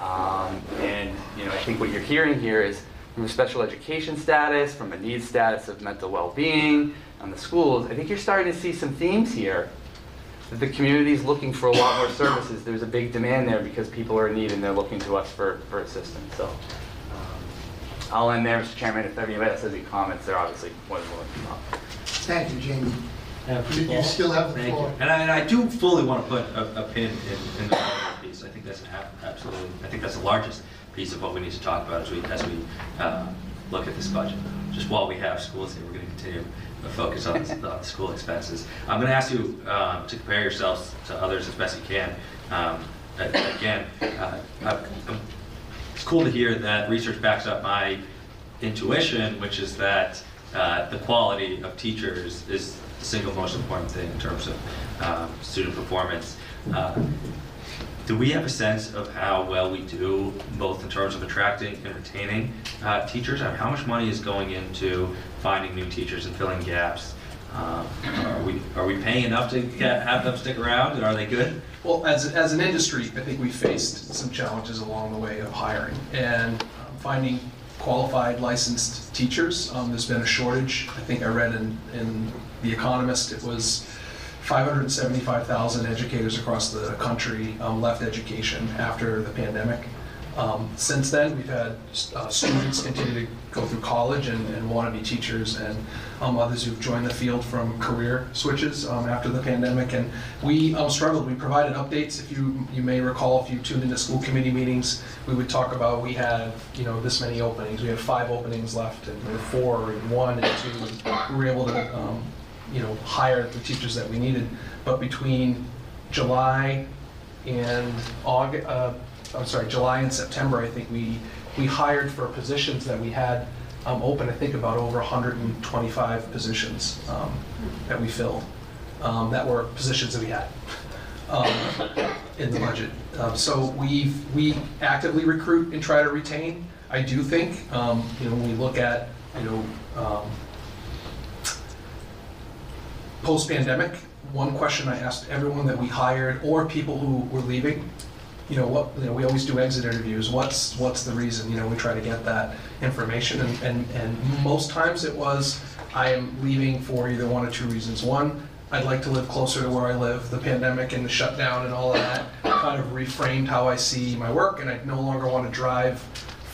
Um, and, you know, I think what you're hearing here is from a special education status, from a needs status of mental well-being, on the schools, I think you're starting to see some themes here that the community is looking for a lot more services. There's a big demand there because people are in need and they're looking to us for, for assistance. So I'll end there, Mr. Chairman. If anybody else has any comments, they're obviously more than willing to come up. Thank you, Jamie. You you still have the Thank you. floor. And I, and I do fully want to put a, a pin in, in the budget piece. I think that's an ab- absolutely, I think that's the largest piece of what we need to talk about as we, as we, uh, look at this budget. Just while we have schools here, we're going to continue to focus on, on school expenses. I'm going to ask you, um, to compare yourselves to others as best you can. Um, a- again, uh, I'm- I'm- it's cool to hear that research backs up my intuition, which is that uh, the quality of teachers is the single most important thing in terms of um, student performance. Uh, Do we have a sense of how well we do, both in terms of attracting and retaining uh, teachers? And How much money is going into finding new teachers and filling gaps? Um, Are we, are we paying enough to get- have them stick around, and are they good? Well, as, as an industry, I think we faced some challenges along the way of hiring and um, finding qualified licensed teachers. Um, There's been a shortage. I think I read in, in The Economist, it was 575,000 educators across the country um, left education after the pandemic. Um, Since then, we've had uh, students continue to go through college and, and want to be teachers, and um, others who've joined the field from career switches um, after the pandemic. And we um, struggled. We provided updates. If you you may recall, if you tuned into school committee meetings, we would talk about we had you know this many openings. We had five openings left, and we were four, and one, and two. We were able to um, you know hire the teachers that we needed. But between July and August, uh, I'm sorry, July and September, I think we, we hired for positions that we had um, open, I think about over 125 positions um, that we filled, um, that were positions that we had um, in the budget. Um, So we, we actively recruit and try to retain. I do think, um, you know, when we look at, you know, post-pandemic, one question I asked everyone that we hired or people who were leaving, you know, what, you know, we always do exit interviews, what's, what's the reason, you know, we try to get that information, and, and, and most times it was, I am leaving for either one or two reasons. One, I'd like to live closer to where I live, the pandemic and the shutdown and all of that kind of reframed how I see my work, and I no longer want to drive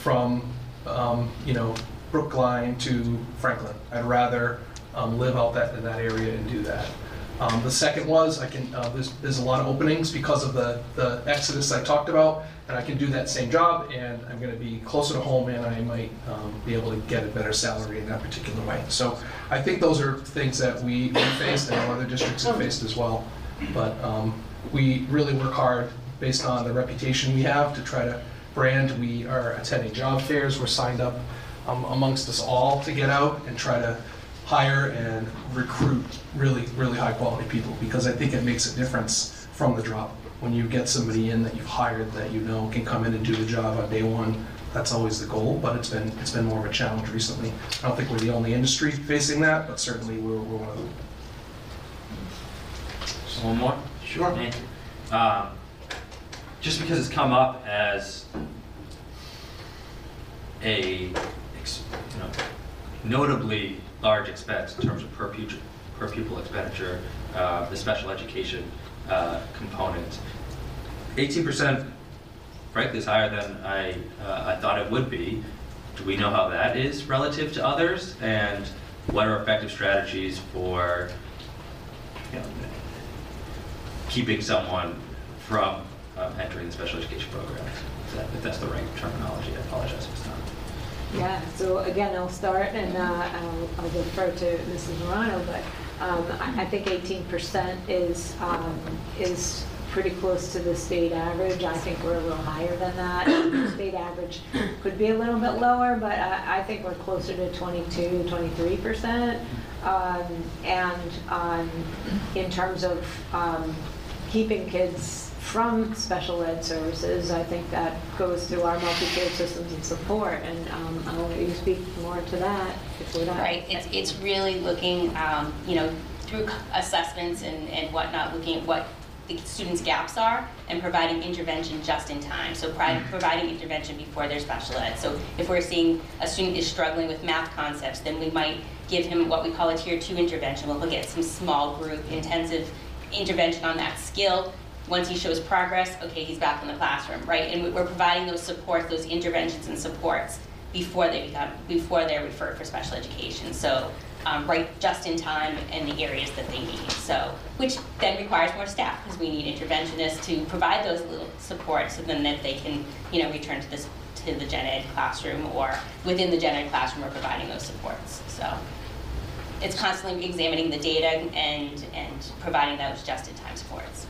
from, um, you know, Brookline to Franklin. I'd rather um, live out that, in that area and do that. Um, The second was, I can, uh, there's, there's a lot of openings because of the, the exodus I talked about, and I can do that same job, and I'm gonna be closer to home, and I might um, be able to get a better salary in that particular way. So I think those are things that we faced, and other districts have faced as well. But um, we really work hard, based on the reputation we have, to try to brand. We are attending job fairs, we're signed up um, amongst us all to get out and try to hire and recruit really, really high-quality people, because I think it makes a difference from the drop. When you get somebody in that you've hired, that you know can come in and do the job on day one, that's always the goal, but it's been, it's been more of a challenge recently. I don't think we're the only industry facing that, but certainly we're, we're one of them. One more? Sure. Thank you. Um, Just because it's come up as a, you know, notably large expense in terms of per pupil, per pupil expenditure, uh, the special education uh, component. Eighteen percent frankly is higher than I, uh, I thought it would be. Do we know how that is relative to others? And what are effective strategies for, you know, keeping someone from um, entering the special education program? If that- If that's the right terminology, I apologize. Yeah, so again, I'll start and uh, I'll I'll defer to Mrs. Morano, but um, I I think 18% is, um, is pretty close to the state average. I think we're a little higher than that. The state average could be a little bit lower, but I, I think we're closer to 22, 23%. Um, And um, in terms of um, keeping kids from special ed services, I think that goes through our multi-tiered systems and support. And um, I'll let you speak more to that if we're not. Right, it's, it's really looking, um, you know, through assessments and, and whatnot, looking at what the students' gaps are and providing intervention just in time. So pri- providing intervention before their special ed. So if we're seeing a student is struggling with math concepts, then we might give him what we call a tier two intervention. We'll look at some small group intensive intervention on that skill. Once he shows progress, okay, he's back in the classroom, right? And we- we're providing those supports, those interventions and supports before they become, before they're referred for special education. So, um, right, just in time in the areas that they need. So, which then requires more staff because we need interventionists to provide those little supports so then that they can, you know, return to this, to the gen ed classroom or within the gen ed classroom we're providing those supports. So, it's constantly examining the data and, and providing those just in time supports.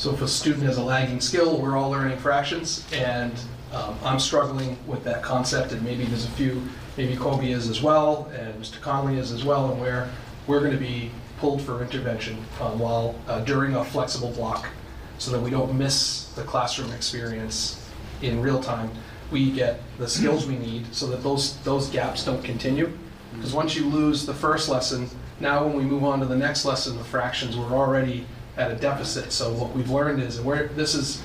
So if a student has a lagging skill, we're all learning fractions, and um, I'm struggling with that concept, and maybe there's a few, maybe Cobi is as well, and Mr. Conley is as well, and where we're going to be pulled for intervention um, while, uh, during a flexible block, so that we don't miss the classroom experience in real time. We get the skills we need, so that those, those gaps don't continue. Because once you lose the first lesson, now when we move on to the next lesson, the fractions, we're already at a deficit. So what we've learned is, and this is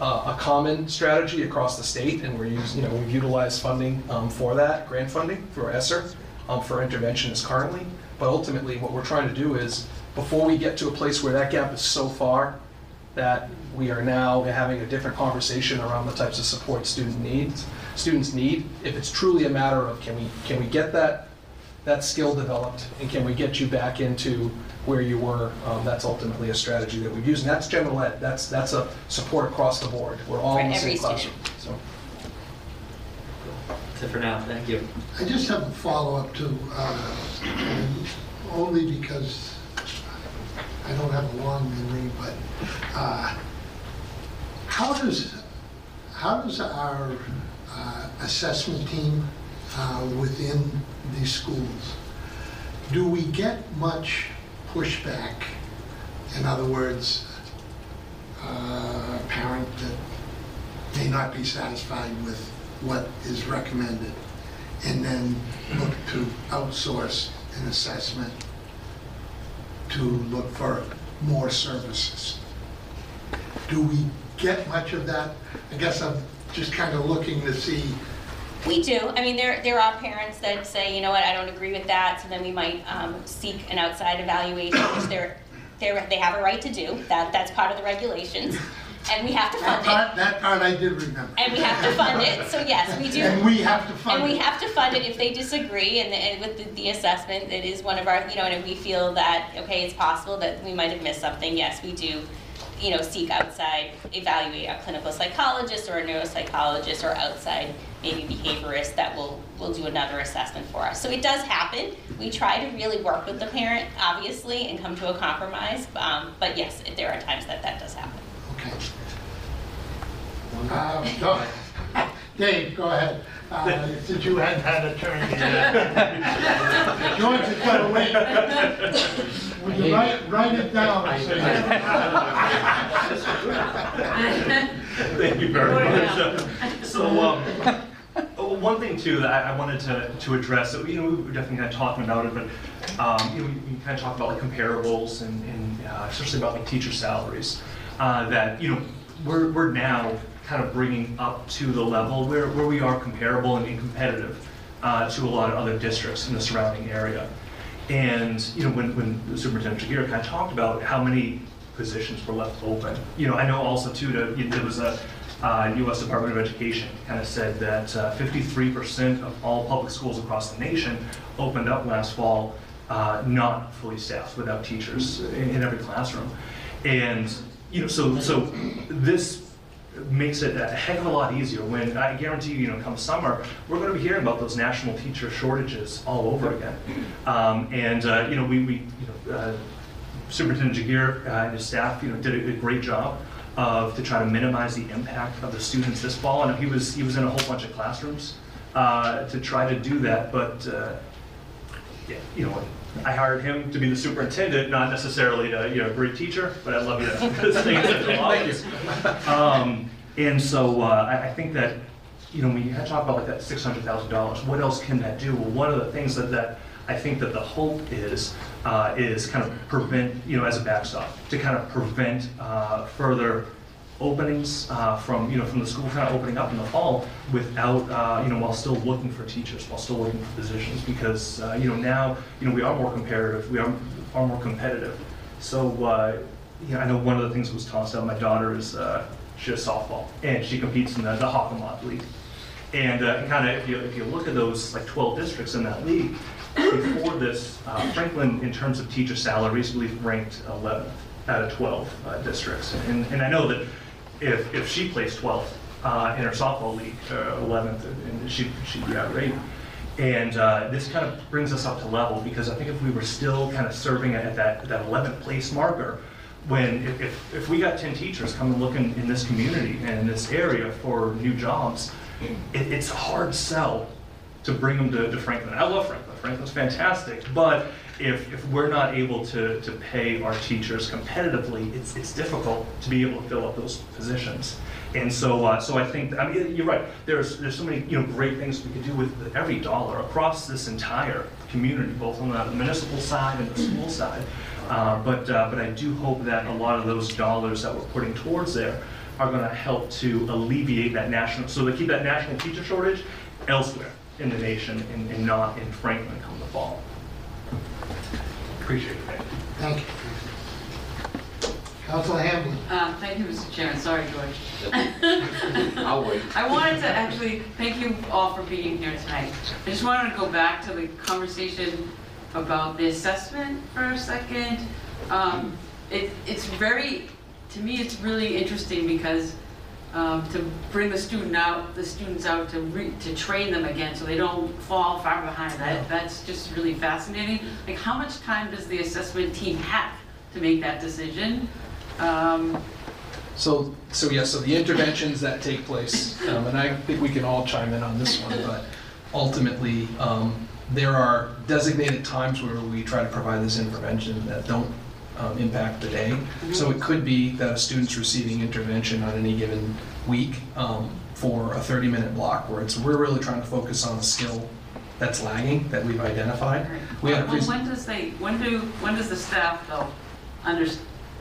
uh, a common strategy across the state, and we're using, you know, we've utilized funding um, for that, grant funding for ESSER, um, for interventionists currently. But ultimately, what we're trying to do is, before we get to a place where that gap is so far that we are now having a different conversation around the types of support student needs, students need, if it's truly a matter of can we, can we get that, that skill developed, and can we get you back into where you were, um, that's ultimately a strategy that we've used, and that's general ed, that's, that's a support across the board, we're all For in the every same classroom, so. That's it for now, thank you. I just have a follow-up to, uh, only because I don't have a long memory, but uh, how does, how does our uh, assessment team uh, within these schools, do we get much pushback? In other words, uh, a parent that may not be satisfied with what is recommended, and then look to outsource an assessment to look for more services. Do we get much of that? I guess I'm just kind of looking to see, We do. I mean, there, there are parents that say, you know what, I don't agree with that, so then we might um, seek an outside evaluation, which they're, they're, they have a right to do. That, that's part of the regulations, and we have to that fund it. that part I did remember. And we have to fund it, so yes, we do. And we have to fund And we it. have to fund it if they disagree, and, and with the, the assessment, it is one of our, you know, and if we feel that, okay, it's possible that we might have missed something, yes, we do, you know, seek outside, evaluate a clinical psychologist or a neuropsychologist or outside maybe behaviorist that will, will do another assessment for us. So it does happen. We try to really work with the parent, obviously, and come to a compromise, um, but yes, there are times that that does happen. Okay. Uh, go ahead. Dave, go ahead. Uh, Since you hadn't had a turn yet. George has got to wait. Would you write, write it down? so Thank you very much. So, um, one thing too that I I wanted to, to address, so, you know, we were definitely kind of talking about it, but, um, you know, we we kind of talked about like comparables and, and uh, especially about like teacher salaries. Uh, that, you know, we're, we're now kind of bringing up to the level where, where we are comparable and competitive uh, to a lot of other districts in the surrounding area. And, you know, when, when Superintendent Giguere kind of talked about how many positions were left open. You know, I know also too, that there was a uh, U.S. Department of Education kind of said that uh, 53% of all public schools across the nation opened up last fall uh, not fully staffed, without teachers in, in every classroom. And, you know, so, so this makes it a heck of a lot easier when I guarantee you, you know, come summer, we're going to be hearing about those national teacher shortages all over again. Um, and, uh, you know, we, we you know, uh, Superintendent Giguere uh, and his staff, you know, did a, a great job of, to try to minimize the impact of the students this fall. And he was, he was in a whole bunch of classrooms uh, to try to do that, but, uh, yeah, you know, I hired him to be the superintendent, not necessarily to, you know, a great teacher, but I love you to in central. Um, and so, uh, I, I think that, you know, when you talk about like that six hundred thousand dollars, what else can that do? Well, one of the things that, that I think that the hope is, uh, is kind of prevent, you know, as a backstop, to kind of prevent, uh, further openings uh, from, you know, from the school kind of opening up in the fall without, uh, you know, while still looking for teachers, while still looking for positions, because, uh, you know, now, you know, we are more comparative, we are, are more competitive. So, uh, you know, I know one of the things that was tossed out, my daughter is, uh, she does softball, and she competes in the, the Hockomock League. And uh, kind of, if you, if you look at those, like 12 districts in that league, before this, uh, Franklin, in terms of teacher salaries, believe ranked 11th out of 12 uh, districts. And, and I know that if, if she placed 12th uh, in her softball league, uh, 11th, and she, she'd be outrated. And uh, this kind of brings us up to level, because I think if we were still kind of serving at that, that 11th place marker, when, if- if, if we got 10 teachers coming looking in this community and in this area for new jobs, it, it's a hard sell to bring them to, to Franklin. I love Franklin, Franklin's fantastic, but if, if we're not able to, to pay our teachers competitively, it's, it's difficult to be able to fill up those positions. And so, uh, so I think, I mean, you're right, there's, there's so many, you know, great things we could do with every dollar across this entire community, both on the municipal side and the school side. Uh, But, uh, but I do hope that a lot of those dollars that we're putting towards there are going to help to alleviate that national, so to keep that national teacher shortage elsewhere in the nation and, and not in Franklin come the fall. Appreciate it. Thank you. Councilor Hamblen? Uh, Thank you, Mr. Chairman, sorry, George. I'll wait. I wanted to actually thank you all for being here tonight. I just wanted to go back to the conversation about the assessment for a second. Um, It, it's very, to me, it's really interesting because um, to bring the student out, the students out to re, to train them again so they don't fall far behind. That, that's just really fascinating. Like, how much time does the assessment team have to make that decision? Um, So, so yeah, so the interventions that take place, um, and I think we can all chime in on this one, but ultimately, um, there are designated times where we try to provide this intervention that don't um, impact the day. So it could be that a student's receiving intervention on any given week um, for a 30-minute block, where it's, we're really trying to focus on a skill that's lagging, that we've identified. We had a Well, pres- when does they, when do, when does the staff though, under,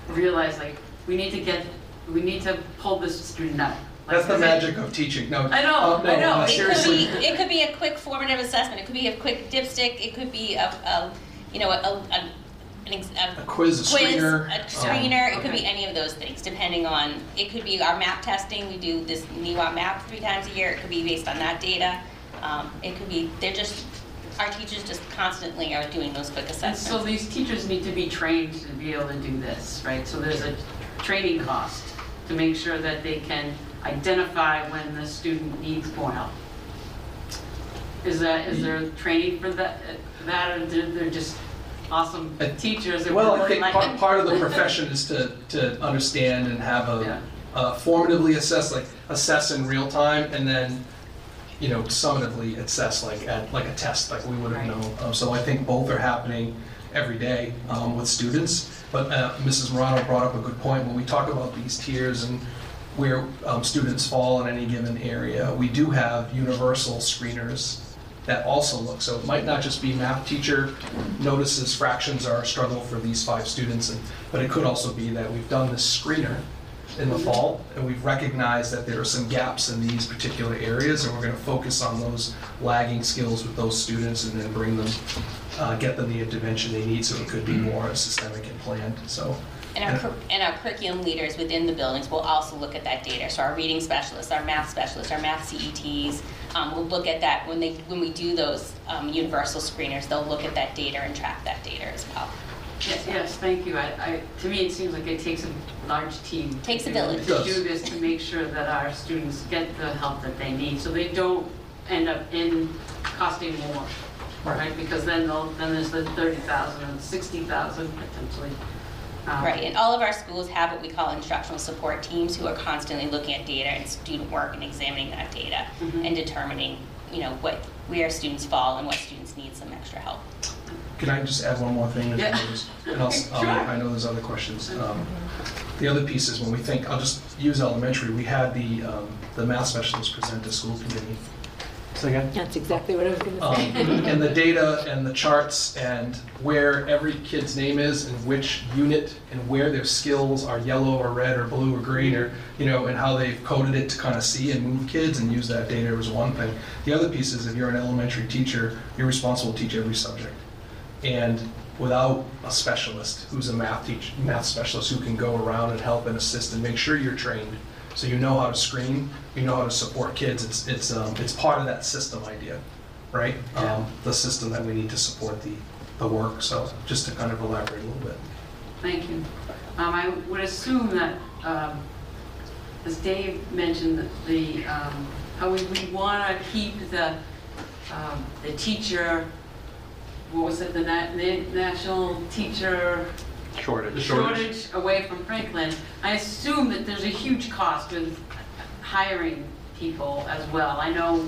realize like, we need to get, we need to pull this student out? Like, That's the is it- magic of teaching, no. I know, uh, no, I know. uh, It It could Seriously. be, it could be a quick formative assessment, it could be a quick dipstick, it could be a, a, you know, a, a, an ex- A quiz, a screener. a um, it could be any of those things, depending on, it could be our map testing, we do this NWEA map three times a year, it could be based on that data. Um, it could be, they're just, our teachers just constantly are doing those quick And so these teachers need to be trained to be able to do this, right? So there's a training cost to make sure that they can identify when the student needs more help. Is that, is there training for that, that, or they're they're just awesome Uh, teachers that Well, I think like part, part of the profession is to, to understand and have Yeah. a, uh, formatively assess, like, assess in real time, and then, you know, summatively assess, like, at, like a test, like we would have Right. known. Uh, So I think both are happening every day, um, with students. But, uh, Mrs. Morano brought up a good point, when we talk about these tiers and where, um, students fall in any given area, we do have universal screeners that also look, so it might not just be math teacher notices fractions are a struggle for these five students, and, but it could also be that we've done this screener in the fall, and we've recognized that there are some gaps in these particular areas, and we're gonna focus on those lagging skills with those students and then bring them, uh, get them the intervention they need, so it could be more systemic and planned, so. And our, and our curriculum leaders within the buildings will also look at that data. So our reading specialists, our math specialists, our math CETs, um, will look at that when they, when we do those, um, universal screeners, they'll look at that data and track that data as well. Yes, yes, thank you. I, I, to me, it seems like it takes a large team. Takes a to- village. To do this, to make sure that our students get the help that they need, so they don't end up in costing more, right? Because then they'll, then there's the thirty thousand and sixty thousand potentially. Um, Right, and all of our schools have what we call instructional support teams who are constantly looking at data and student work and examining that data Mhm. and determining, you know, what, where students fall and what students need some extra help. Can I just add one more thing? Yeah. And I'll, um, Sure. I know there's other questions. Um, The other piece is when we think, I'll just use elementary, we had the, um, the math specialist present to school committee. That's exactly what I was Um, gonna say. And the data and the charts and where every kid's name is and which unit and where their skills are yellow or red or blue or green or, you know, and how they've coded it to kind of see and move kids and use that data was one thing. The other piece is if you're an elementary teacher, you're responsible to teach every subject. And without a specialist who's a math teach, math specialist who can go around and help and assist and make sure you're trained, so you know how to screen, you know how to support kids, it's, it's, um, it's part of that system idea, right? Um, the system that we need to support the, the work, so just to kind of elaborate a little bit. Thank you. Um, I would assume that, um, as Dave mentioned, that the, um, how we, we want to keep the, um, the teacher, what was it, the na- na- national teacher Shortage. shortage away from Franklin. I assume that there's a huge cost with hiring people as well. I know,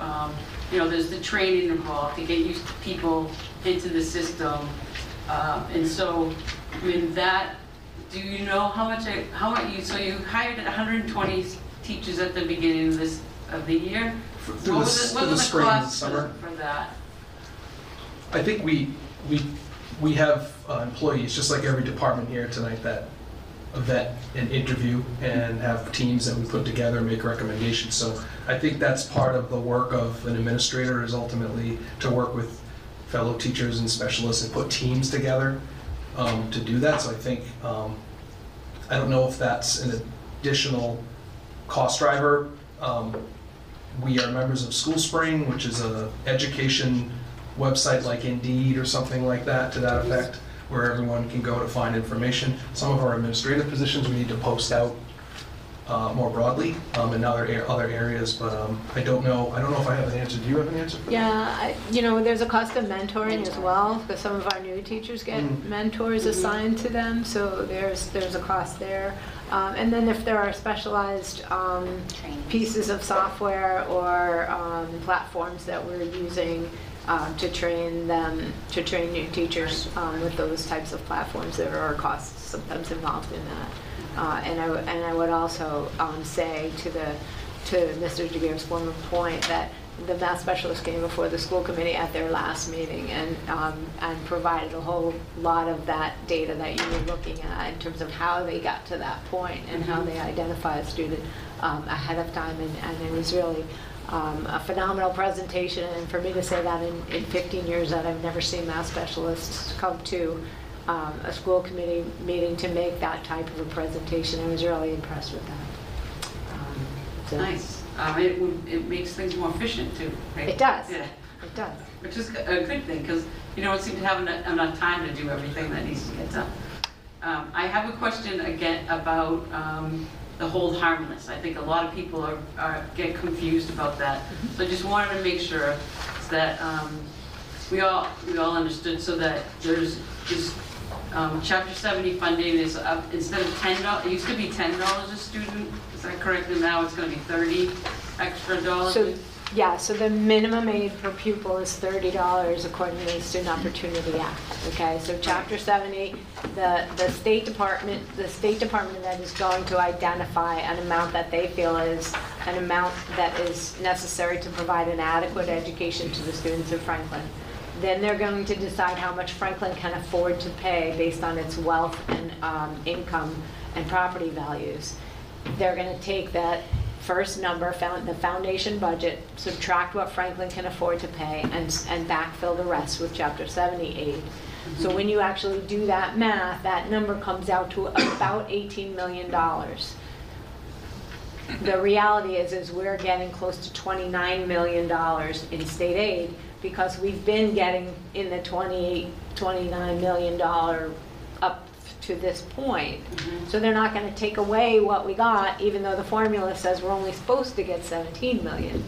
um, you know, there's the training involved to get used to people into the system. Um, And so, I mean, that, do you know how much, I- how much, you so you hired 120 teachers at the beginning of this, of the year? Through What the, was s- what through the was spring and cost for- summer. For that? I think we, we, we have uh, employees, just like every department here tonight, that vet and interview and have teams that we put together, and make recommendations. So I think that's part of the work of an administrator is ultimately to work with fellow teachers and specialists and put teams together um, to do that. So I think, um, I don't know if that's an additional cost driver. Um, We are members of School Spring, which is a education website like Indeed or something like that, to that effect, where everyone can go to find information. Some of our administrative positions, we need to post out uh, more broadly um, in other, ar- other areas, but um, I don't know, I don't know if I have an answer. Do you have an answer? for? Yeah, I- you know, there's a cost of mentoring as well, because some of our new teachers get Mhm. mentors assigned to them, so there's, there's a cost there. Um, And then if there are specialized um, Training. pieces of software or um, platforms that we're using um, to train them, to train new teachers um, with those types of platforms, there are costs sometimes involved in that. Uh, And I, would- and I would also um, say to the, to Mr. Giguere's former point, that the math specialist came before the school committee at their last meeting and, um, and provided a whole lot of that data that you were looking at in terms of how they got to that point and how they identify a student um, ahead of time. And, and it was really um, a phenomenal presentation. And for me to say that in, in 15 years that I've never seen math specialists come to um, a school committee meeting to make that type of a presentation, I was really impressed with that. Um, so- Nice. Um, It would, it makes things more efficient too, right? It does. Yeah. It does. Which is a good thing, because you don't seem to have eno- enough time to do everything that needs to get done. Um, I have a question again about um, the hold harmless. I think a lot of people are, are, get confused about that. So I just wanted to make sure that um, we all, we all understood, so that there's, this um, chapter 70 funding is up, instead of $10, it used to be $10 a student, is that correct? And now it's going to be 30 extra dollars? So, yeah, so the minimum aid per pupil is thirty dollars according to the Student Opportunity Act, okay? So chapter seventy, the, the State Department, the State Department Ed is going to identify an amount that they feel is an amount that is necessary to provide an adequate education to the students of Franklin. Then they're going to decide how much Franklin can afford to pay based on its wealth and um, income and property values. They're going to take that first number, found the foundation budget, subtract what Franklin can afford to pay, and, and backfill the rest with Chapter 70 aid. So when you actually do that math, that number comes out to about $18 million. The reality is, is we're getting close to $29 million in state aid because we've been getting in the 28, $29 million up to this point. Mm-hmm. So they're not going to take away what we got, even though the formula says we're only supposed to get 17 million.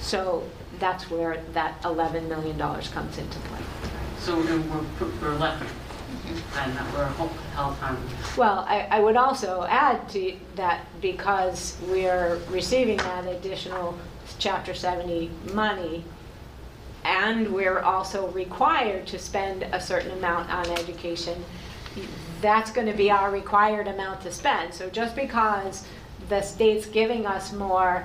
So that's where that $11 million comes into play. So we're, we're we're left and that we're hel- held harmless. Well, I, I would also add to that because we're receiving that additional Chapter 70 money, and we're also required to spend a certain amount on education, that's going to be our required amount to spend. So just because the state's giving us more,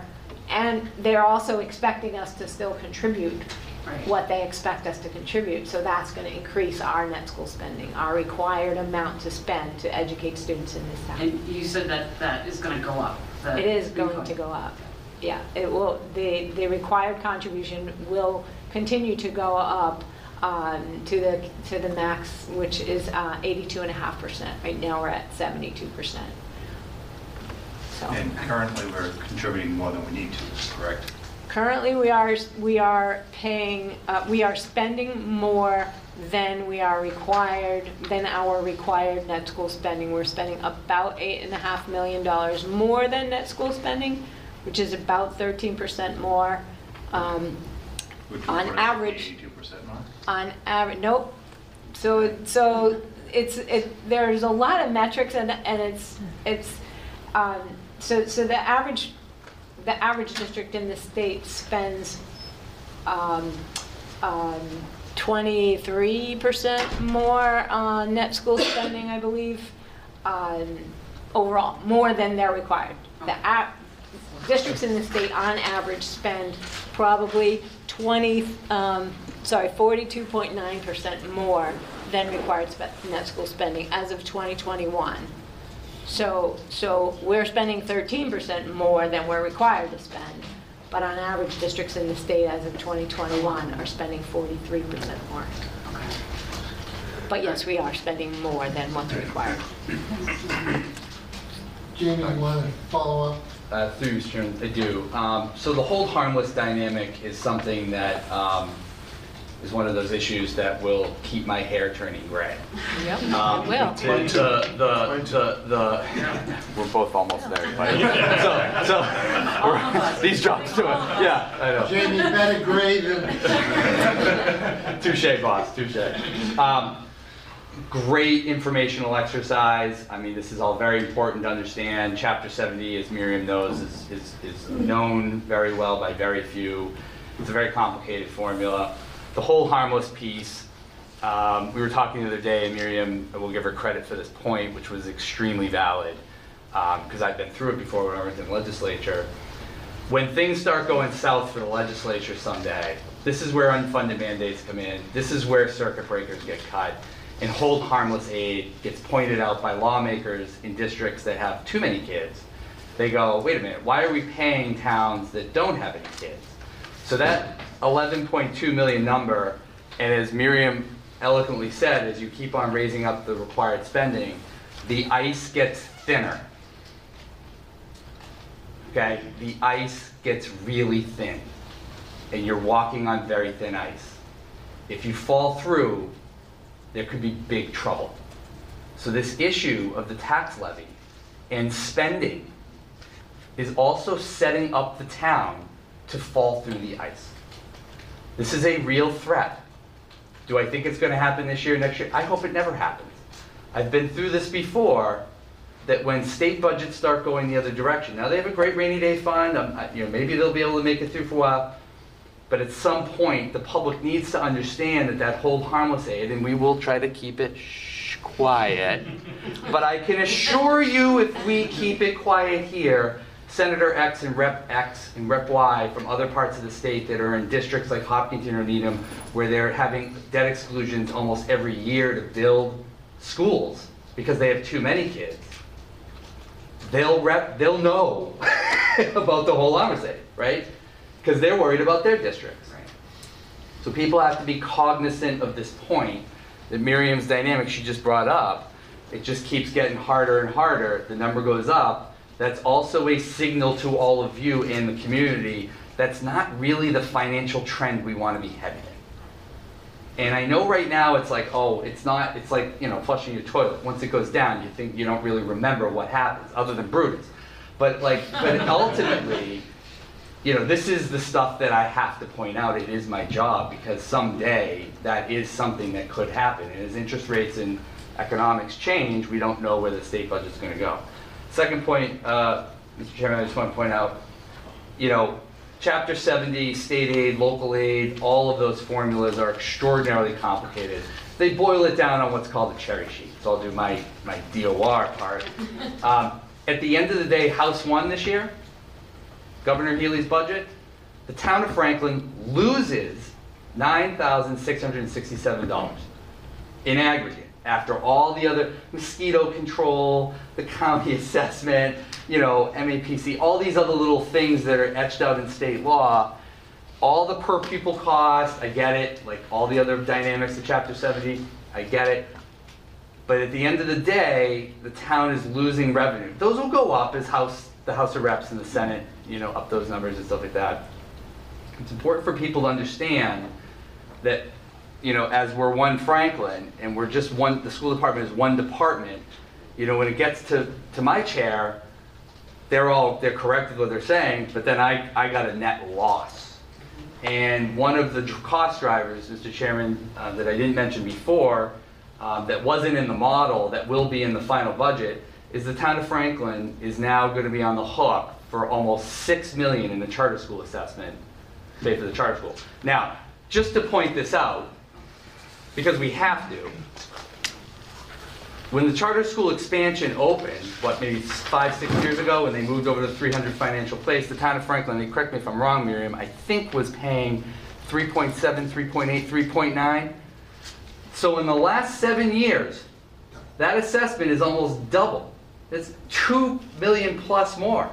and they're also expecting us to still contribute Right. what they expect us to contribute, so that's going to increase our net school spending, our required amount to spend to educate students in this town. And you said that that is gonna go up. It is going to go up. Yeah, it will, the, the required contribution will continue to go up um, to the, to the max, which is uh, 82.5%. Right now, we're at 72%. So And currently, we're contributing more than we need to, correct? currently, we are, we are paying, uh, we are spending more than we are required, than our required net school spending. We're spending about $8.5 million more than net school spending, which is about 13% more. Um, Which On put us at average- Eighty-two percent mark? On average, nope. So, so it's, it, there's a lot of metrics and, and it's, it's, um, so, so the average, the average district in the state spends, um, um, twenty-three percent more on net school spending, I believe, um, overall, more than they're required. The a, districts in the state on average spend probably 20, um, sorry, 42.9% more than required spe- net school spending as of 2021. So, so we're spending 13% more than we're required to spend, but on average, districts in the state as of 2021 are spending 43% more. But yes, we are spending more than what's required. Jamie, you want to follow up? Uh, Through you, Mr. Chairman, I do. Um, So the hold harmless dynamic is something that um, is one of those issues that will keep my hair turning gray. Yep, Um, it will. The, the, the, the, we're both almost there, buddy. So, so, we're- these drops do it, yeah, I know. Jamie, better grade than, Touche, boss, touche. Um, Great informational exercise. I mean, this is all very important to understand. Chapter 70, as Miriam knows, is, is, is known very well by very few. It's a very complicated formula. The hold harmless piece, um, we were talking the other day, and Miriam, we'll give her credit for this point, which was extremely valid, because I've been through it before when I was in the legislature when things start going south for the legislature someday, this is where unfunded mandates come in. This is where circuit breakers get cut. And hold harmless aid gets pointed out by lawmakers in districts that have too many kids. They go, wait a minute, why are we paying towns that don't have any kids? So that 11.2 million number, and as Miriam eloquently said, as you keep on raising up the required spending, the ice gets thinner okay, the ice gets really thin, and you're walking on very thin ice. If you fall through, there could be big trouble. So this issue of the tax levy and spending is also setting up the town to fall through the ice. This is a real threat. Do I think it's going to happen this year, next year? I hope it never happens. I've been through this before, that when state budgets start going the other direction, now they have a great rainy day fund, um, I- you know, maybe they'll be able to make it through for a while, but at some point, the public needs to understand that that hold harmless aid, and we will try to keep it shh, quiet, but I can assure you, if we keep it quiet here, Senator X and Rep X and Rep Y from other parts of the state that are in districts like Hopkinton or Needham, where they're having debt exclusions almost every year to build schools because they have too many kids, they'll rep, they'll know about the hold harmless right? Because they're worried about their districts. So people have to be cognizant of this point that Miriam's dynamic she just brought up. It just keeps getting harder and harder. The number goes up. That's also a signal to all of you in the community that's not really the financial trend we want to be heading in. And I know right now it's like, oh, it's not, it's like, you know, flushing your toilet. Once it goes down, you think you don't really remember what happens, other than Brutus. But like, but ultimately, you know, this is the stuff that I have to point out. It is my job because someday that is something that could happen. And as interest rates and economics change, we don't know where the state budget's gonna go. Second point, uh, Mr. Chairman, I just want to point out, you know, Chapter 70, state aid, local aid, all of those formulas are extraordinarily complicated. They boil it down on what's called a cherry sheet, so I'll do my, my DOR part. Um, At the end of the day, House won this year, Governor Healey's budget, the town of Franklin loses $9,667 in aggregate, after all the other mosquito control, the county assessment, you know, MAPC, all these other little things that are etched out in state law, all the per pupil cost, I get it, like all the other dynamics of chapter 70, I get it. But at the end of the day, the town is losing revenue. Those will go up as House, the House of Reps and the Senate, you know, up those numbers and stuff like that. It's important for people to understand that, you know, as we're one Franklin and we're just one, the school department is one department, you know, when it gets to, to my chair, they're all, they're correct with what they're saying, but then I, I got a net loss. And one of the cost drivers, Mr. Chairman, uh, that I didn't mention before, um, that wasn't in the model, that will be in the final budget, is the town of Franklin is now going to be on the hook for almost six million in the charter school assessment, pay for the charter school. Now, just to point this out, because we have to, when the charter school expansion opened, what, maybe five, six years ago, when they moved over to 300 Financial Place, the town of Franklin, correct me if I'm wrong, Miriam, I think was paying 3.7, 3.8, 3.9. So in the last seven years, that assessment is almost double. It's 2 million plus more.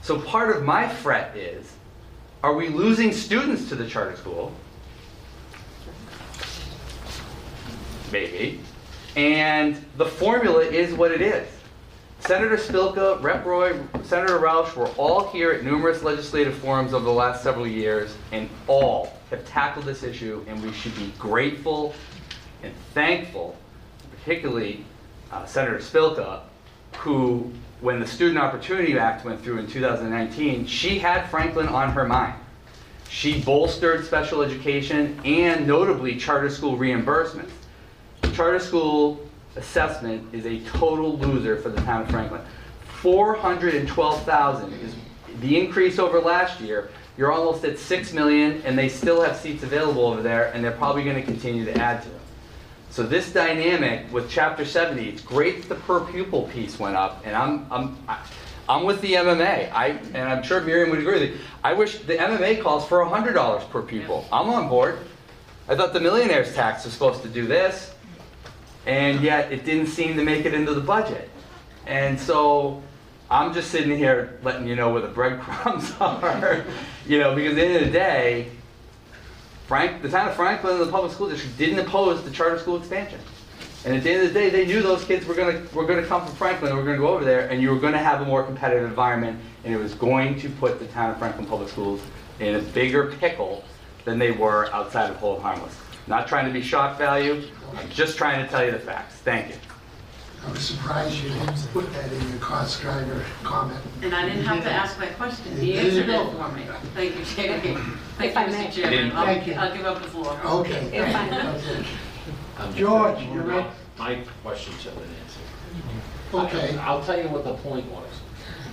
So part of my fret is, are we losing students to the charter school? Maybe. And the formula is what it is. Senator Spilka, Rep. Roy, Senator Rausch were all here at numerous legislative forums over the last several years, and all have tackled this issue, and we should be grateful and thankful, particularly uh, Senator Spilka, who, when the Student Opportunity Act went through in 2019, she had Franklin on her mind. She bolstered special education and notably charter school reimbursements. Charter school assessment is a total loser for the town of Franklin. 412,000 is the increase over last year. You're almost at 6 million and they still have seats available over there and they're probably going to continue to add to them. So this dynamic with chapter 70, it's great that the per pupil piece went up and I'm, I'm, I- I'm with the MMA. I, and I'm sure Miriam would agree with you. I wish the MMA calls for $100 per pupil. I'm on board. I thought the millionaire's tax was supposed to do this and yet it didn't seem to make it into the budget. And so I'm just sitting here letting you know where the breadcrumbs are, you know, because at the end of the day, Frank, the town of Franklin and the public school district didn't oppose the charter school expansion. And at the end of the day, they knew those kids were gonna, were gonna come from Franklin, and were gonna go over there, and you were gonna have a more competitive environment, and it was going to put the town of Franklin Public Schools in a bigger pickle than they were outside of Hold Harmless. Not trying to be shock value, I'm just trying to tell you the facts. Thank you. I was surprised you didn't put that in your cost driver comment. And I didn't have to ask my question, he you answered go. it for me. Thank you, Jamie. Thank If you, I may. Mr. Chairman. I'll, Thank you. I'll give up the floor. Okay. If I may. Okay. Um, George, you're right. My questions have been answered. Okay. I- I'll tell you what the point was.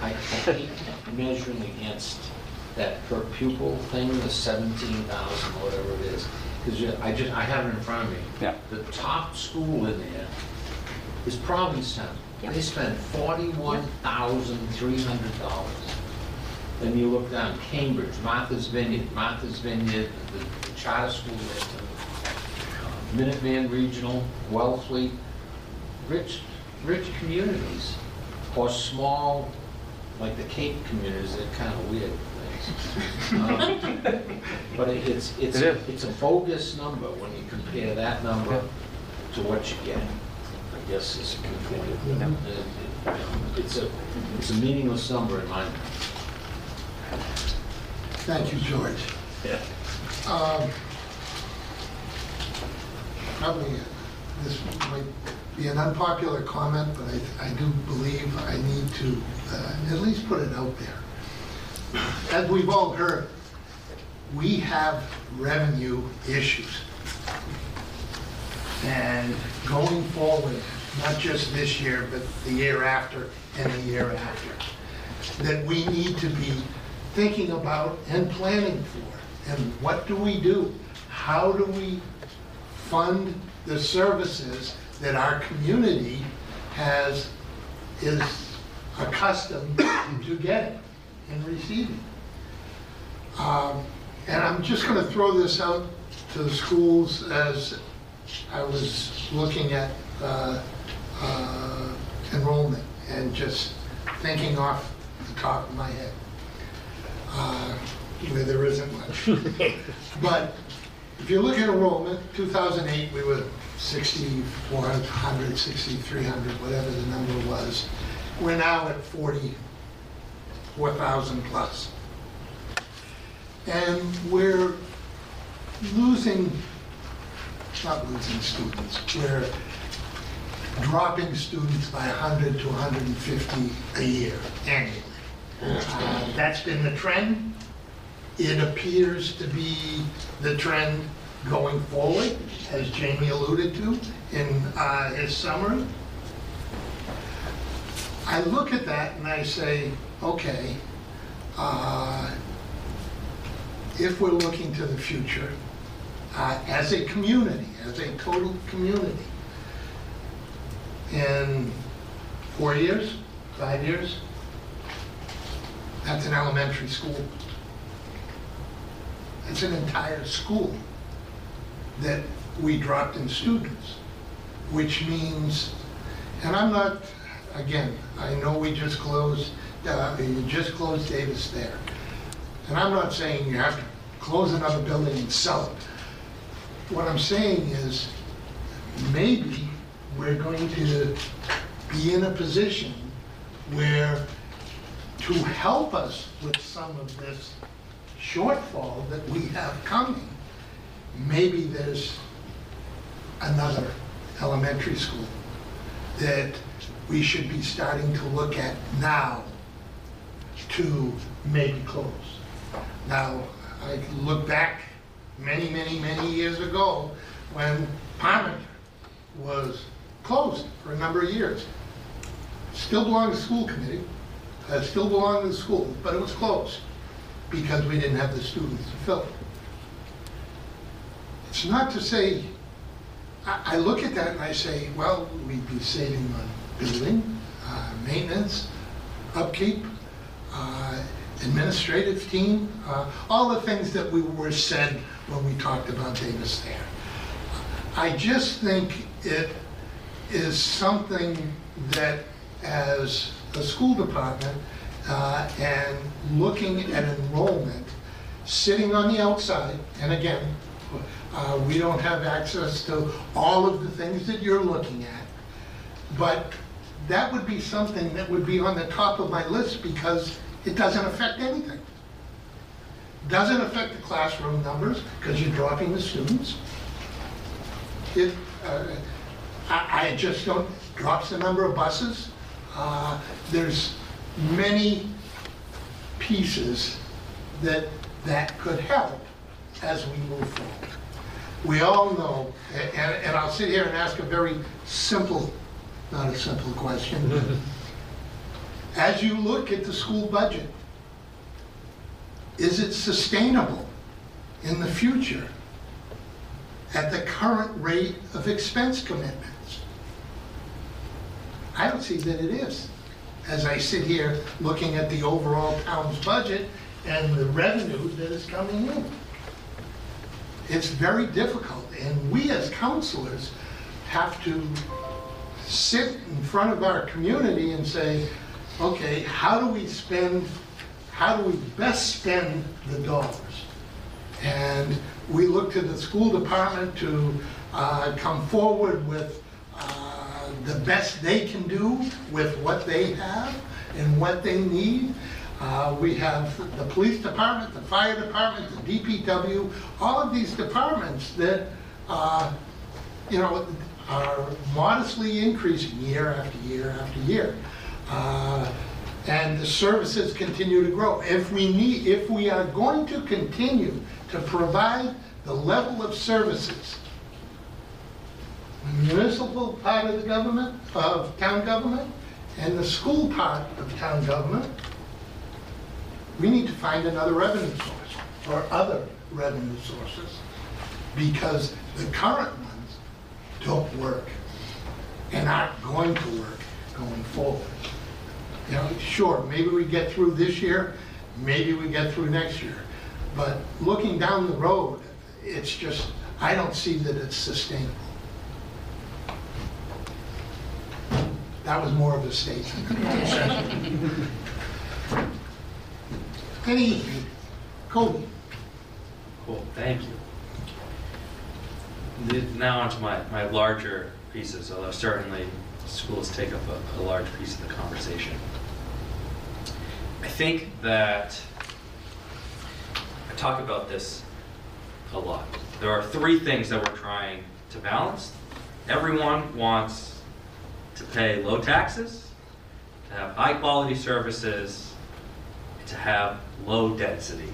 I I hate measuring against that per pupil thing, the seventeen thousand, whatever it is. Because I just, I have it in front of me. Yeah. The top school in there is Provincetown. They spend forty-one thousand three hundred dollars. Then you look down, Cambridge, Martha's Vineyard, Martha's Vineyard, the the charter school there, uh, Minuteman Regional, Wellfleet, rich, rich communities, or small, like the Cape communities, they're kind of weird things. Um, But it- it's, it's, It is. it's a bogus number when you compare that number to what you get. I guess is, it- it- it's a, it's a meaningless number in my mind. Thank you, George. Yeah. Um, Probably, this might be an unpopular comment, but I, I do believe I need to uh, at least put it out there. As we've all heard, we have revenue issues. And going forward, not just this year, but the year after and the year after, that we need to be thinking about and planning for. And what do we do? How do we fund the services that our community has, is accustomed to getting and receiving? Um, And I'm just going to throw this out to the schools as I was looking at uh, uh, enrollment and just thinking off the top of my head, uh, where there isn't much. But if you look at enrollment, 2008, we were 6,400, 6,300, whatever the number was. We're now at 44,000 plus. And we're losing, not losing students, we're dropping students by 100 to 150 a year annually. Uh, That's been the trend. It appears to be the trend going forward, as Jamie alluded to in uh, his summary. I look at that and I say, okay, uh, if we're looking to the future, uh, as a community, as a total community, in four years, five years, that's an elementary school. It's an entire school that we dropped in students, which means, and I'm not, again, I know we just closed, uh, you just closed Davis there. And I'm not saying you have to close another building and sell it. What I'm saying is, maybe we're going to be in a position where to help us with some of this shortfall that we have coming, maybe there's another elementary school that we should be starting to look at now to maybe close. Now, I look back many, many, many years ago when Parmenter was closed for a number of years. Still belonged to the school committee, uh, still belonged to the school, but it was closed because we didn't have the students to fill it. It's not to say, I, I look at that and I say, well, we'd be saving on building, uh, maintenance, upkeep, administrative team, uh, all the things that we were said when we talked about Davis there. I just think it is something that as a school department uh, and looking at enrollment, sitting on the outside, and again, uh, we don't have access to all of the things that you're looking at, but that would be something that would be on the top of my list because it doesn't affect anything. Doesn't affect the classroom numbers because you're dropping the students. It, uh, I, I just don't, drops the number of buses. Uh, There's many pieces that, that could help as we move forward. We all know, and, and I'll sit here and ask a very simple, not a simple question. As you look at the school budget, is it sustainable in the future at the current rate of expense commitments? I don't see that it is. As I sit here looking at the overall town's budget and the revenue that is coming in. It's very difficult, and we as counselors have to sit in front of our community and say, okay, how do we spend, how do we best spend the dollars? And we look to the school department to uh, come forward with uh, the best they can do with what they have and what they need. Uh, We have the police department, the fire department, the DPW, all of these departments that, uh, you know, are modestly increasing year after year after year. Uh, And the services continue to grow. If we need, if we are going to continue to provide the level of services the municipal part of the government, of town government, and the school part of town government, we need to find another revenue source, or other revenue sources, because the current ones don't work, and aren't going to work going forward. You know, sure, maybe we get through this year, maybe we get through next year, but looking down the road, it's just, I don't see that it's sustainable. That was more of a statement. Any, Cody? Cool, thank you. Now onto my, my larger pieces, although certainly schools take up a, a large piece of the conversation. I think that, I talk about this a lot. There are three things that we're trying to balance. Everyone wants to pay low taxes, to have high-quality services, to have low density,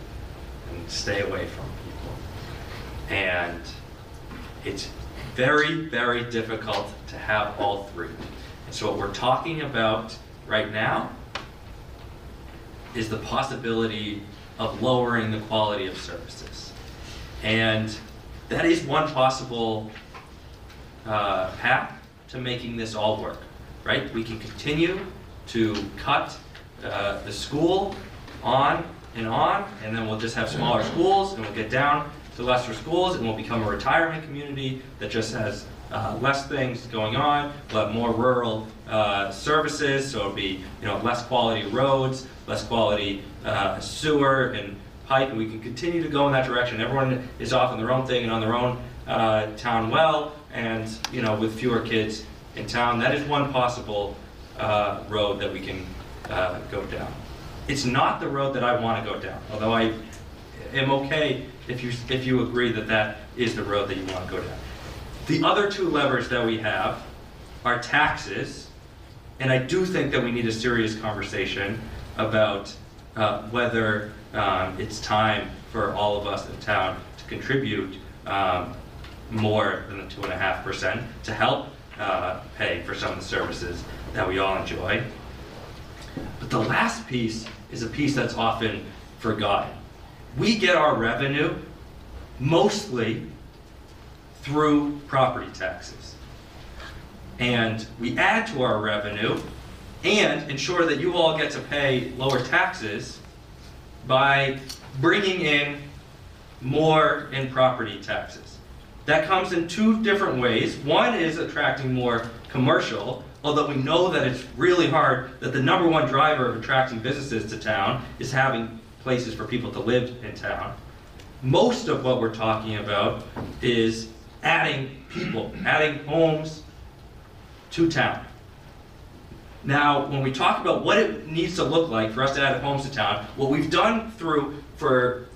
and stay away from people. And it's very, very difficult to have all three. And so what we're talking about right now is the possibility of lowering the quality of services. And that is one possible uh, path to making this all work, right? We can continue to cut uh, the school on and on, and then we'll just have smaller schools, and we'll get down to lesser schools, and we'll become a retirement community that just has uh, less things going on. We'll have more rural uh, services, so it'll be you know less quality roads, less quality uh, sewer and pipe, and we can continue to go in that direction. Everyone is off on their own thing and on their own uh, town well, and you know with fewer kids in town. That is one possible uh, road that we can uh, go down. It's not the road that I want to go down, although I am okay if you if you agree that that is the road that you want to go down. The other two levers that we have are taxes, and I do think that we need a serious conversation about uh, whether um, it's time for all of us in town to contribute um, more than the two and a half percent to help uh, pay for some of the services that we all enjoy. But the last piece is a piece that's often forgotten. We get our revenue mostly through property taxes. And we add to our revenue and ensure that you all get to pay lower taxes by bringing in more in property taxes. That comes in two different ways. One is attracting more commercial, although we know that it's really hard, that the number one driver of attracting businesses to town is having places for people to live in town. Most of what we're talking about is adding people, adding homes to town. Now, when we talk about what it needs to look like for us to add homes to town, what we've done through for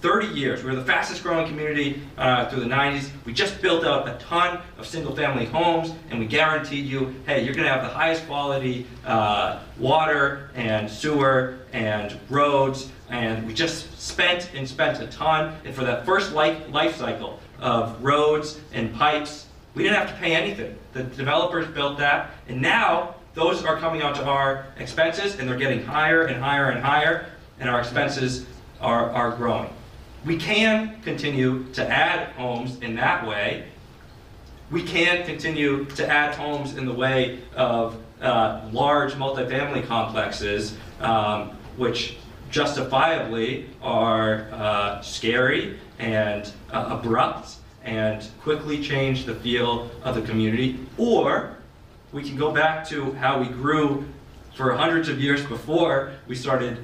30 years, we were the fastest growing community uh, through the 90s. We just built out a ton of single family homes, and we guaranteed you, hey, you're going to have the highest quality uh, water and sewer and roads. And we just spent and spent a ton. And for that first life, life cycle of roads and pipes, we didn't have to pay anything. The developers built that, and now those are coming out to our expenses, and they're getting higher and higher and higher, and our expenses are, are growing. We can continue to add homes in that way. We can continue to add homes in the way of uh, large multifamily complexes, um, which justifiably are uh, scary and uh, abrupt and quickly change the feel of the community. Or we can go back to how we grew for hundreds of years before we started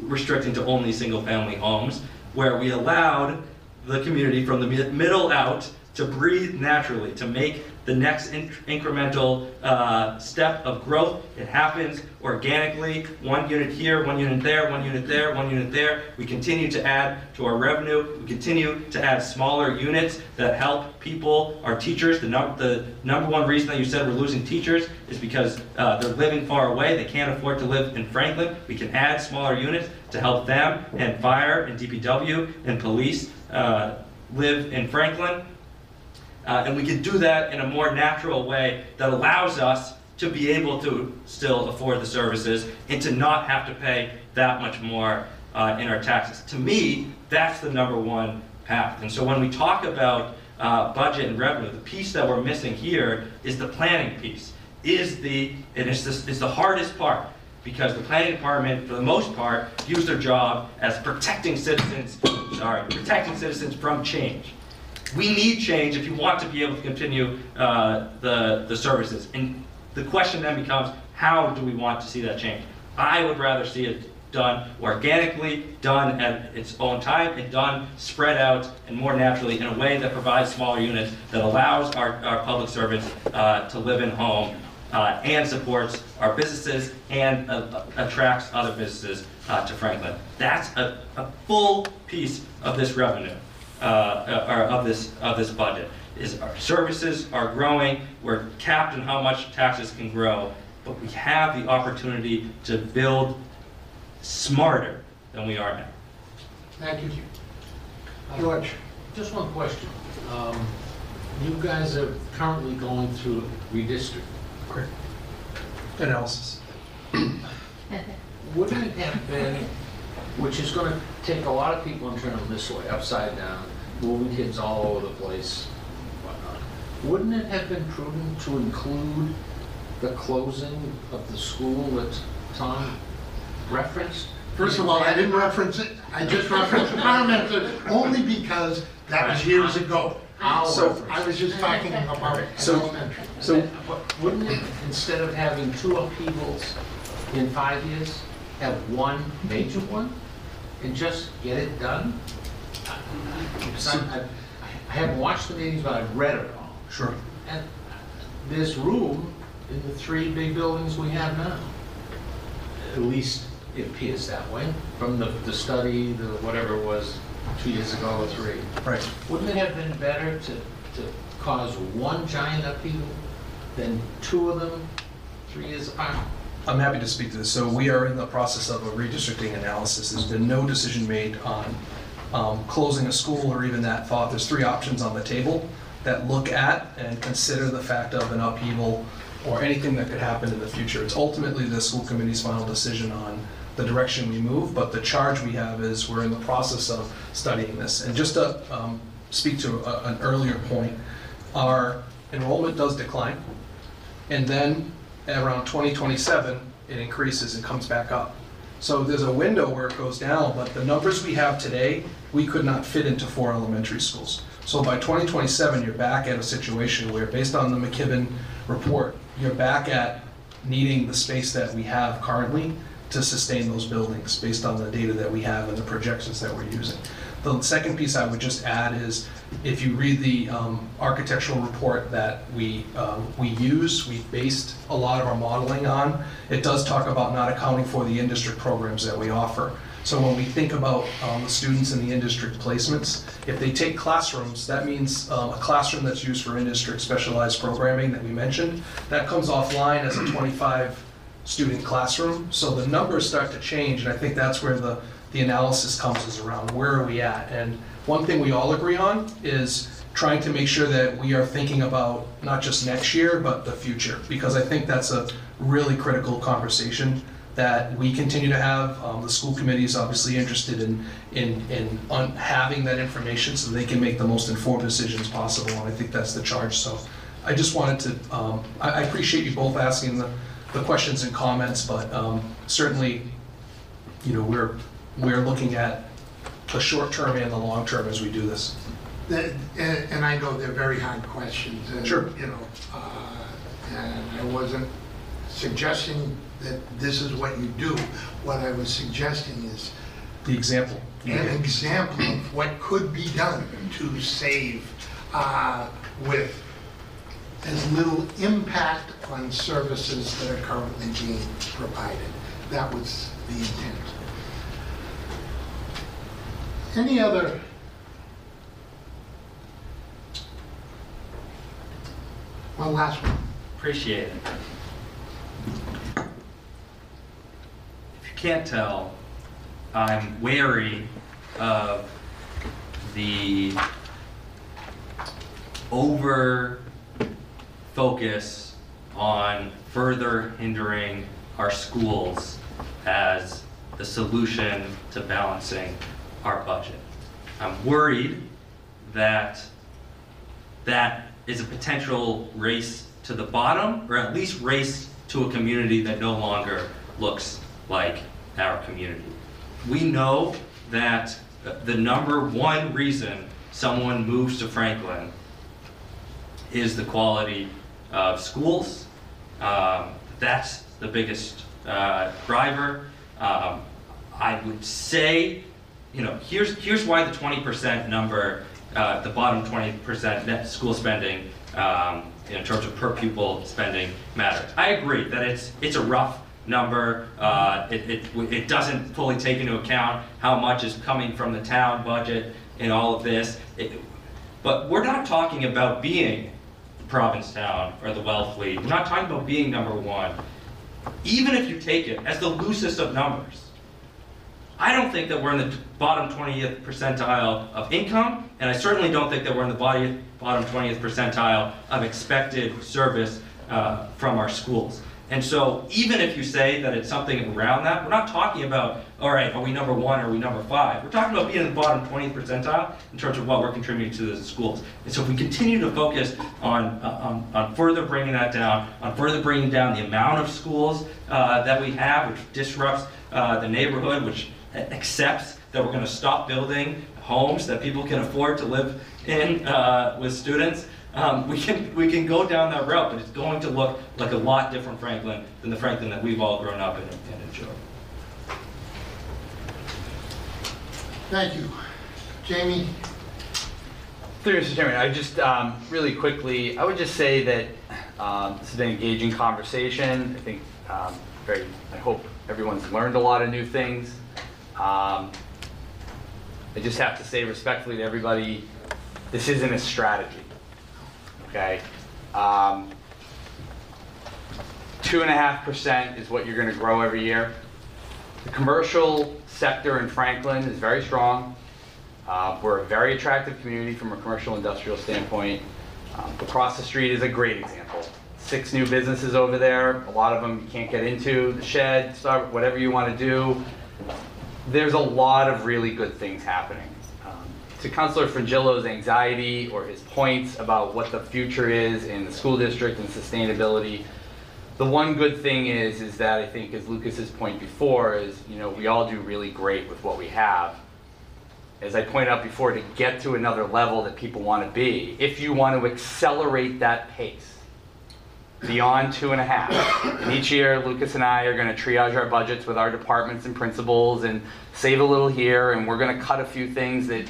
restricting to only single-family homes, where we allowed the community from the middle out to breathe naturally, to make the next in- incremental uh, step of growth. It happens organically, one unit here, one unit there, one unit there, one unit there. We continue to add to our revenue. We continue to add smaller units that help people, our teachers. The, num- the number one reason that you said we're losing teachers is because uh, they're living far away. They can't afford to live in Franklin. We can add smaller units to help them and fire and DPW and police uh, live in Franklin. Uh, and we can do that in a more natural way that allows us to be able to still afford the services and to not have to pay that much more uh, in our taxes. To me, that's the number one path. And so when we talk about uh, budget and revenue, the piece that we're missing here is the planning piece. Is the, and it's, this, it's the hardest part because the planning department, for the most part, views their job as protecting citizens, sorry, protecting citizens from change. We need change if you want to be able to continue uh, the, the services. And the question then becomes, how do we want to see that change? I would rather see it done organically, done at its own time, and done spread out and more naturally in a way that provides smaller units, that allows our, our public servants uh, to live in home uh, and supports our businesses and uh, attracts other businesses uh, to Franklin. That's a, a full piece of this revenue, uh, or of this, of this budget, is our services are growing, we're capped in how much taxes can grow, but we have the opportunity to build smarter than we are now. Thank you. George? Just one question. Um, You guys are currently going through redistricting. Great. Analysis. Wouldn't it have been, which is gonna take a lot of people and turn them this way, upside down, moving kids all over the place, whatnot. Wouldn't it have been prudent to include the closing of the school that Tom referenced? First of all, I didn't reference it, I just referenced the Parliamentary, only because that was years ago. I'll So reference I was just talking about So- elementary. So, but wouldn't it, instead of having two upheavals in five years, have one major one and just get it done? Because I, I- I haven't watched the meetings, but I've read it all. Sure. And this room in the three big buildings we have now. At least it appears that way, from the, the study, the whatever it was, two years ago or three. Right. Wouldn't it have been better to, to cause one giant upheaval than two of them three years apart? I'm happy to speak to this. So we are in the process of a redistricting analysis. There's been no decision made on um, closing a school or even that thought. There's three options on the table that look at and consider the fact of an upheaval or anything that could happen in the future. It's ultimately the school committee's final decision on the direction we move, but the charge we have is we're in the process of studying this. And just to um, speak to a- an earlier point, our enrollment does decline. And then around 2027, it increases and comes back up. So there's a window where it goes down, but the numbers we have today, we could not fit into four elementary schools. So by 2027, you're back at a situation where, based on the McKibben report, you're back at needing the space that we have currently to sustain those buildings, based on the data that we have and the projections that we're using. The second piece I would just add is, if you read the um, architectural report that we, um, we use, we based a lot of our modeling on, it does talk about not accounting for the in-district programs that we offer. So when we think about um, the students in the in-district placements, if they take classrooms, that means um, a classroom that's used for in-district specialized programming that we mentioned, that comes offline as a 25 student classroom. So the numbers start to change, and I think that's where the, the analysis comes is around where are we at? And one thing we all agree on is trying to make sure that we are thinking about not just next year, but the future, because I think that's a really critical conversation that we continue to have. Um, the school committee is obviously interested in, in, in un- having that information so they can make the most informed decisions possible, and I think that's the charge. So I just wanted to, um, I, I appreciate you both asking the, the questions and comments, but um, certainly, you know, we're, we're looking at the short term and the long term as we do this. And and I know they're very hard questions. and, Sure. You know, uh, and I wasn't suggesting that this is what you do. What I was suggesting is The example. an example of what could be done to save uh, with as little impact on services that are currently being provided. That was the intent. Any other? One last one. Appreciate it. If you can't tell, I'm wary of the over focus on further hindering our schools as the solution to balancing our budget. I'm worried that that is a potential race to the bottom, or at least race to a community that no longer looks like our community. We know that the number one reason someone moves to Franklin is the quality of schools. Um, that's the biggest uh, driver. Um, I would say, you know, here's here's why the 20% number, uh, the bottom 20% net school spending um, in terms of per pupil spending matters. I agree that it's it's a rough number. Uh, it, it it doesn't fully take into account how much is coming from the town budget in all of this. It, but we're not talking about being Provincetown or the Wellfleet. We're not talking about being number one. Even if you take it as the loosest of numbers, I don't think that we're in the bottom 20th percentile of income, and I certainly don't think that we're in the bottom 20th percentile of expected service uh, from our schools. And so, even if you say that it's something around that, we're not talking about, all right, are we number one or are we number five? We're talking about being in the bottom 20th percentile in terms of what we're contributing to the schools. And so, if we continue to focus on, uh, on, on further bringing that down, on further bringing down the amount of schools uh, that we have, which disrupts uh, the neighborhood, which accepts that we're going to stop building homes that people can afford to live in uh, with students, um, we can we can go down that route, but it's going to look like a lot different Franklin than the Franklin that we've all grown up in and enjoyed. Thank you. Jamie? Through you, Mr. Chairman, I just, um, really quickly, I would just say that um, this has been an engaging conversation. I think, um, very, I hope everyone's learned a lot of new things. Um, I just have to say respectfully to everybody, this isn't a strategy, okay? Um, Two and a half percent is what you're gonna grow every year. The commercial sector in Franklin is very strong. Uh, We're a very attractive community from a commercial industrial standpoint. Um, Across the street is a great example. Six new businesses over there, a lot of them you can't get into, the shed, Star- whatever you want to do. There's a lot of really good things happening. To Councilor Frongillo's anxiety or his points about what the future is in the school district and sustainability, the one good thing is, is that I think as Lucas's point before is, you know, we all do really great with what we have as I pointed out before, to get to another level that people want to be, if you want to accelerate that pace beyond two and a half. And each year, Lucas and I are going to triage our budgets with our departments and principals and save a little here, and we're going to cut a few things that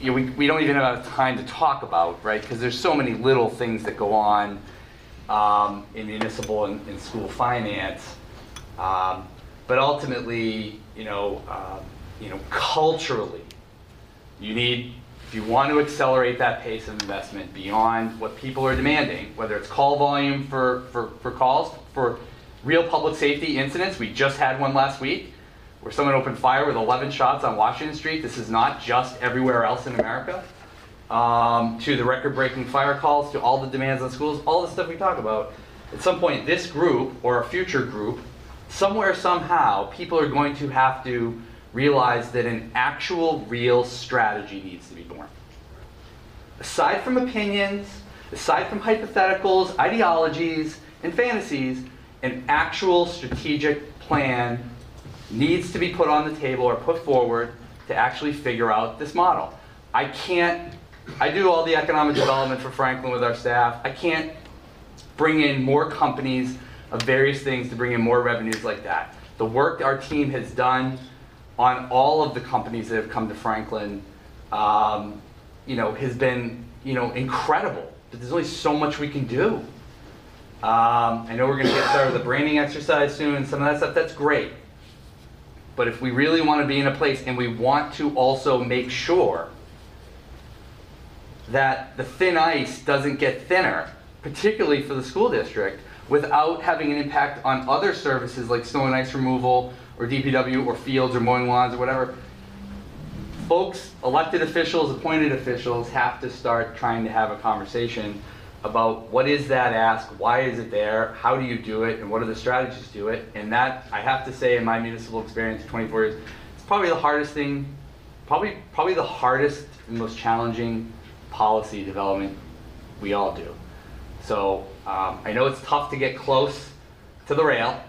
you know, we, we don't even have time to talk about, right? Because there's so many little things that go on um, in municipal and, and school finance. Um, but ultimately, you know, um, you know, culturally, you need, if you want to accelerate that pace of investment beyond what people are demanding, whether it's call volume for, for, for calls, for real public safety incidents, we just had one last week where someone opened fire with 11 shots on Washington Street. This is not just everywhere else in America. Um, to the record-breaking fire calls, to all the demands on schools, all the stuff we talk about. At some point, this group or a future group, somewhere, somehow, people are going to have to realize that an actual, real strategy needs to be born. Aside from opinions, aside from hypotheticals, ideologies, and fantasies, an actual strategic plan needs to be put on the table or put forward to actually figure out this model. I can't, I do all the economic development for Franklin with our staff. I can't bring in more companies of various things to bring in more revenues like that. The work our team has done on all of the companies that have come to Franklin, um, you know, has been, you know, incredible. But there's only so much we can do. Um, I know we're going to get started with the branding exercise soon and some of that stuff. That's great. But if we really want to be in a place and we want to also make sure that the thin ice doesn't get thinner, particularly for the school district, without having an impact on other services like snow and ice removal or DPW or fields or mowing lawns or whatever, folks, elected officials, appointed officials have to start trying to have a conversation about what is that ask, why is it there, how do you do it, and what are the strategies to do it. And that, I have to say, in my municipal experience 24 years, it's probably the hardest thing, probably, probably the hardest and most challenging policy development we all do. So um, I know it's tough to get close to the rail.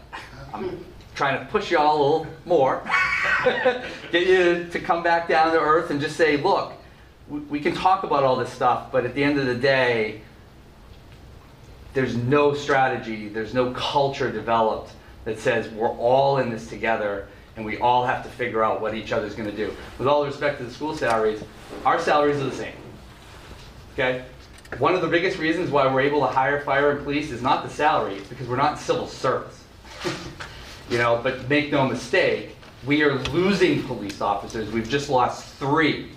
I'm trying to push you all a little more, get you to come back down to earth and just say, look, we, we can talk about all this stuff, but at the end of the day, there's no strategy, there's no culture developed that says we're all in this together and we all have to figure out what each other's going to do. With all respect to the school salaries, our salaries are the same. Okay? One of the biggest reasons why we're able to hire fire and police is not the salary, it's because we're not civil service. you know, but make no mistake, we are losing police officers. We've just lost three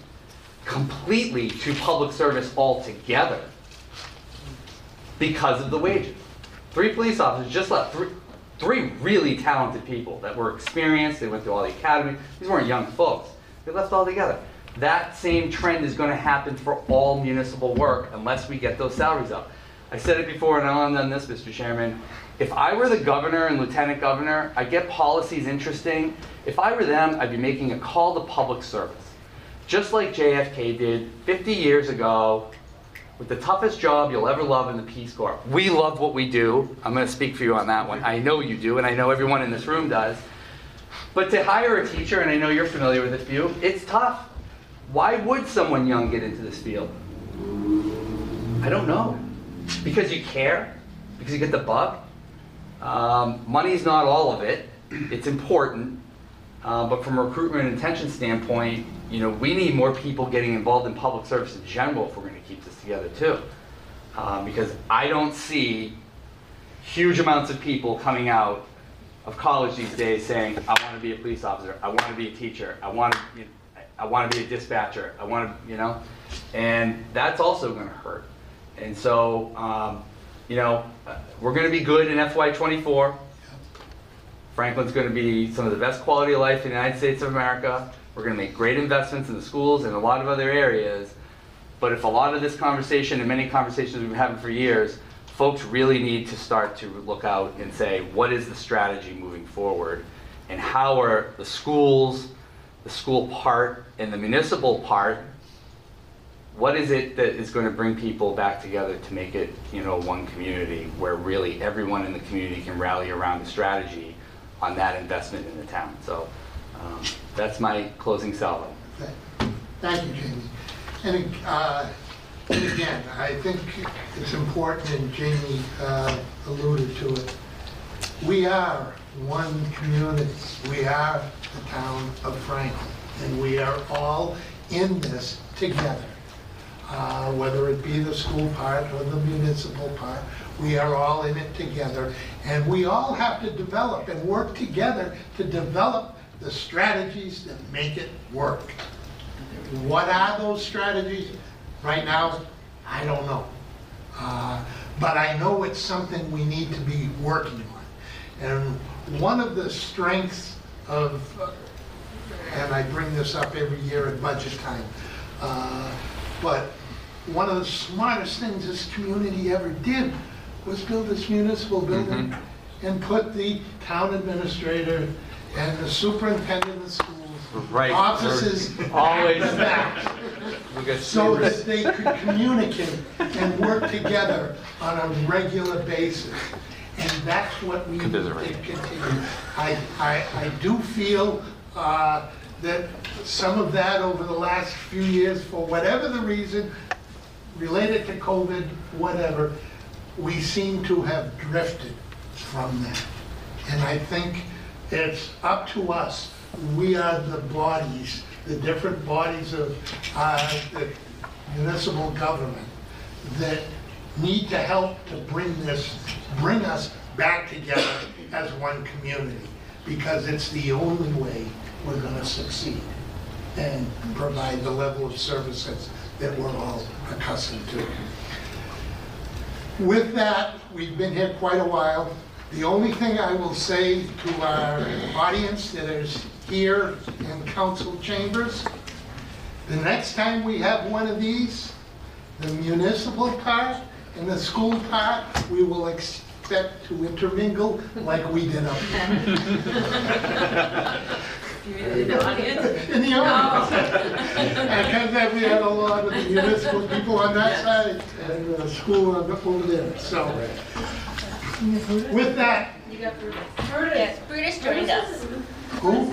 completely to public service altogether because of the wages. Three police officers just left. Three, three really talented people that were experienced. They went through all the academy. These weren't young folks. They left altogether. That same trend is going to happen for all municipal work unless we get those salaries up. I said it before, and I'll end on this, Mr. Chairman. If I were the governor and lieutenant governor, I get policies interesting. If I were them, I'd be making a call to public service. Just like JFK did 50 years ago with the toughest job you'll ever love in the Peace Corps. We love what we do. I'm going to speak for you on that one. I know you do, and I know everyone in this room does. But to hire a teacher, and I know you're familiar with this view, it's tough. Why would someone young get into this field? I don't know. Because you care? Because you get the bug? Um, money's not all of it. It's important. Uh, but from a recruitment and retention standpoint, you know, we need more people getting involved in public service in general if we're going together too. Um, because I don't see huge amounts of people coming out of college these days saying, I want to be a police officer, I want to be a teacher, I want to, you know, I want to be a dispatcher, I want to, you know, and that's also going to hurt. And so, um, you know, we're going to be good in FY24. Franklin's going to be some of the best quality of life in the United States of America. We're going to make great investments in the schools and a lot of other areas. But if a lot of this conversation and many conversations we've been having for years, folks really need to start to look out and say, what is the strategy moving forward? And how are the schools, the school part, and the municipal part, what is it that is going to bring people back together to make it, you know, one community where really everyone in the community can rally around the strategy on that investment in the town? So um, that's my closing salvo. Thank you, Jamie. And, uh, and again, I think it's important, and Jamie uh, alluded to it. We are one community. We are the town of Franklin, and we are all in this together. Uh, Whether it be the school part or the municipal part, we are all in it together. And we all have to develop and work together to develop the strategies that make it work. What are those strategies? Right now, I don't know. Uh, But I know it's something we need to be working on. And one of the strengths of, uh, and I bring this up every year at budget time, uh, but one of the smartest things this community ever did was build this municipal building and put the town administrator and the superintendent of schools Right. offices Always. back, We'll so that they could communicate and work together on a regular basis. And that's what we need to continue. I, I, I do feel uh, that some of that over the last few years, for whatever the reason, related to COVID, whatever, we seem to have drifted from that. And I think it's up to us. We are the bodies, the different bodies of uh, the municipal government that need to help to bring this, bring us back together as one community, because it's the only way we're gonna succeed and provide the level of services that we're all accustomed to. With that, we've been here quite a while. The only thing I will say to our audience that is here in council chambers, The next time we have one of these, the municipal part and the school part, we will expect to intermingle like we did up here. In the audience? In the audience. Because we had a lot of the municipal people on that side and the school on the- over there, so. With that, you've got Yes, Brutus joined us. Who?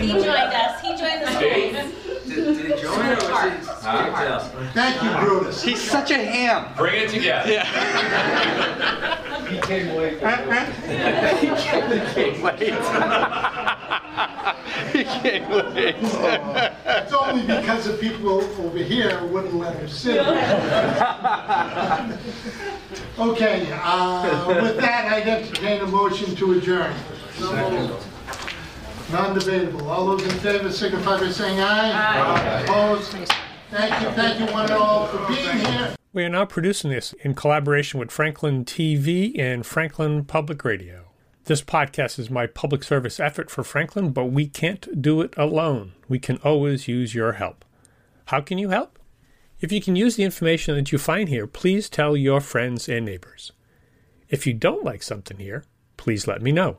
He joined us, he joined the school. Did did he join or was he? Thank you, Brutus. He's such a ham. Bring it together. He came late. He came late. He came late. It's only because the people over here wouldn't let him sit. Okay, uh, with that, I'd entertain a motion to adjourn. Non-debatable. All those in favor signify by saying aye. Aye. Opposed? Thank you, thank you one and all for being here. We are now producing this in collaboration with Franklin TV and Franklin Public Radio. This podcast is my public service effort for Franklin, but we can't do it alone. We can always use your help. How can you help? If you can use the information that you find here, please tell your friends and neighbors. If you don't like something here, please let me know.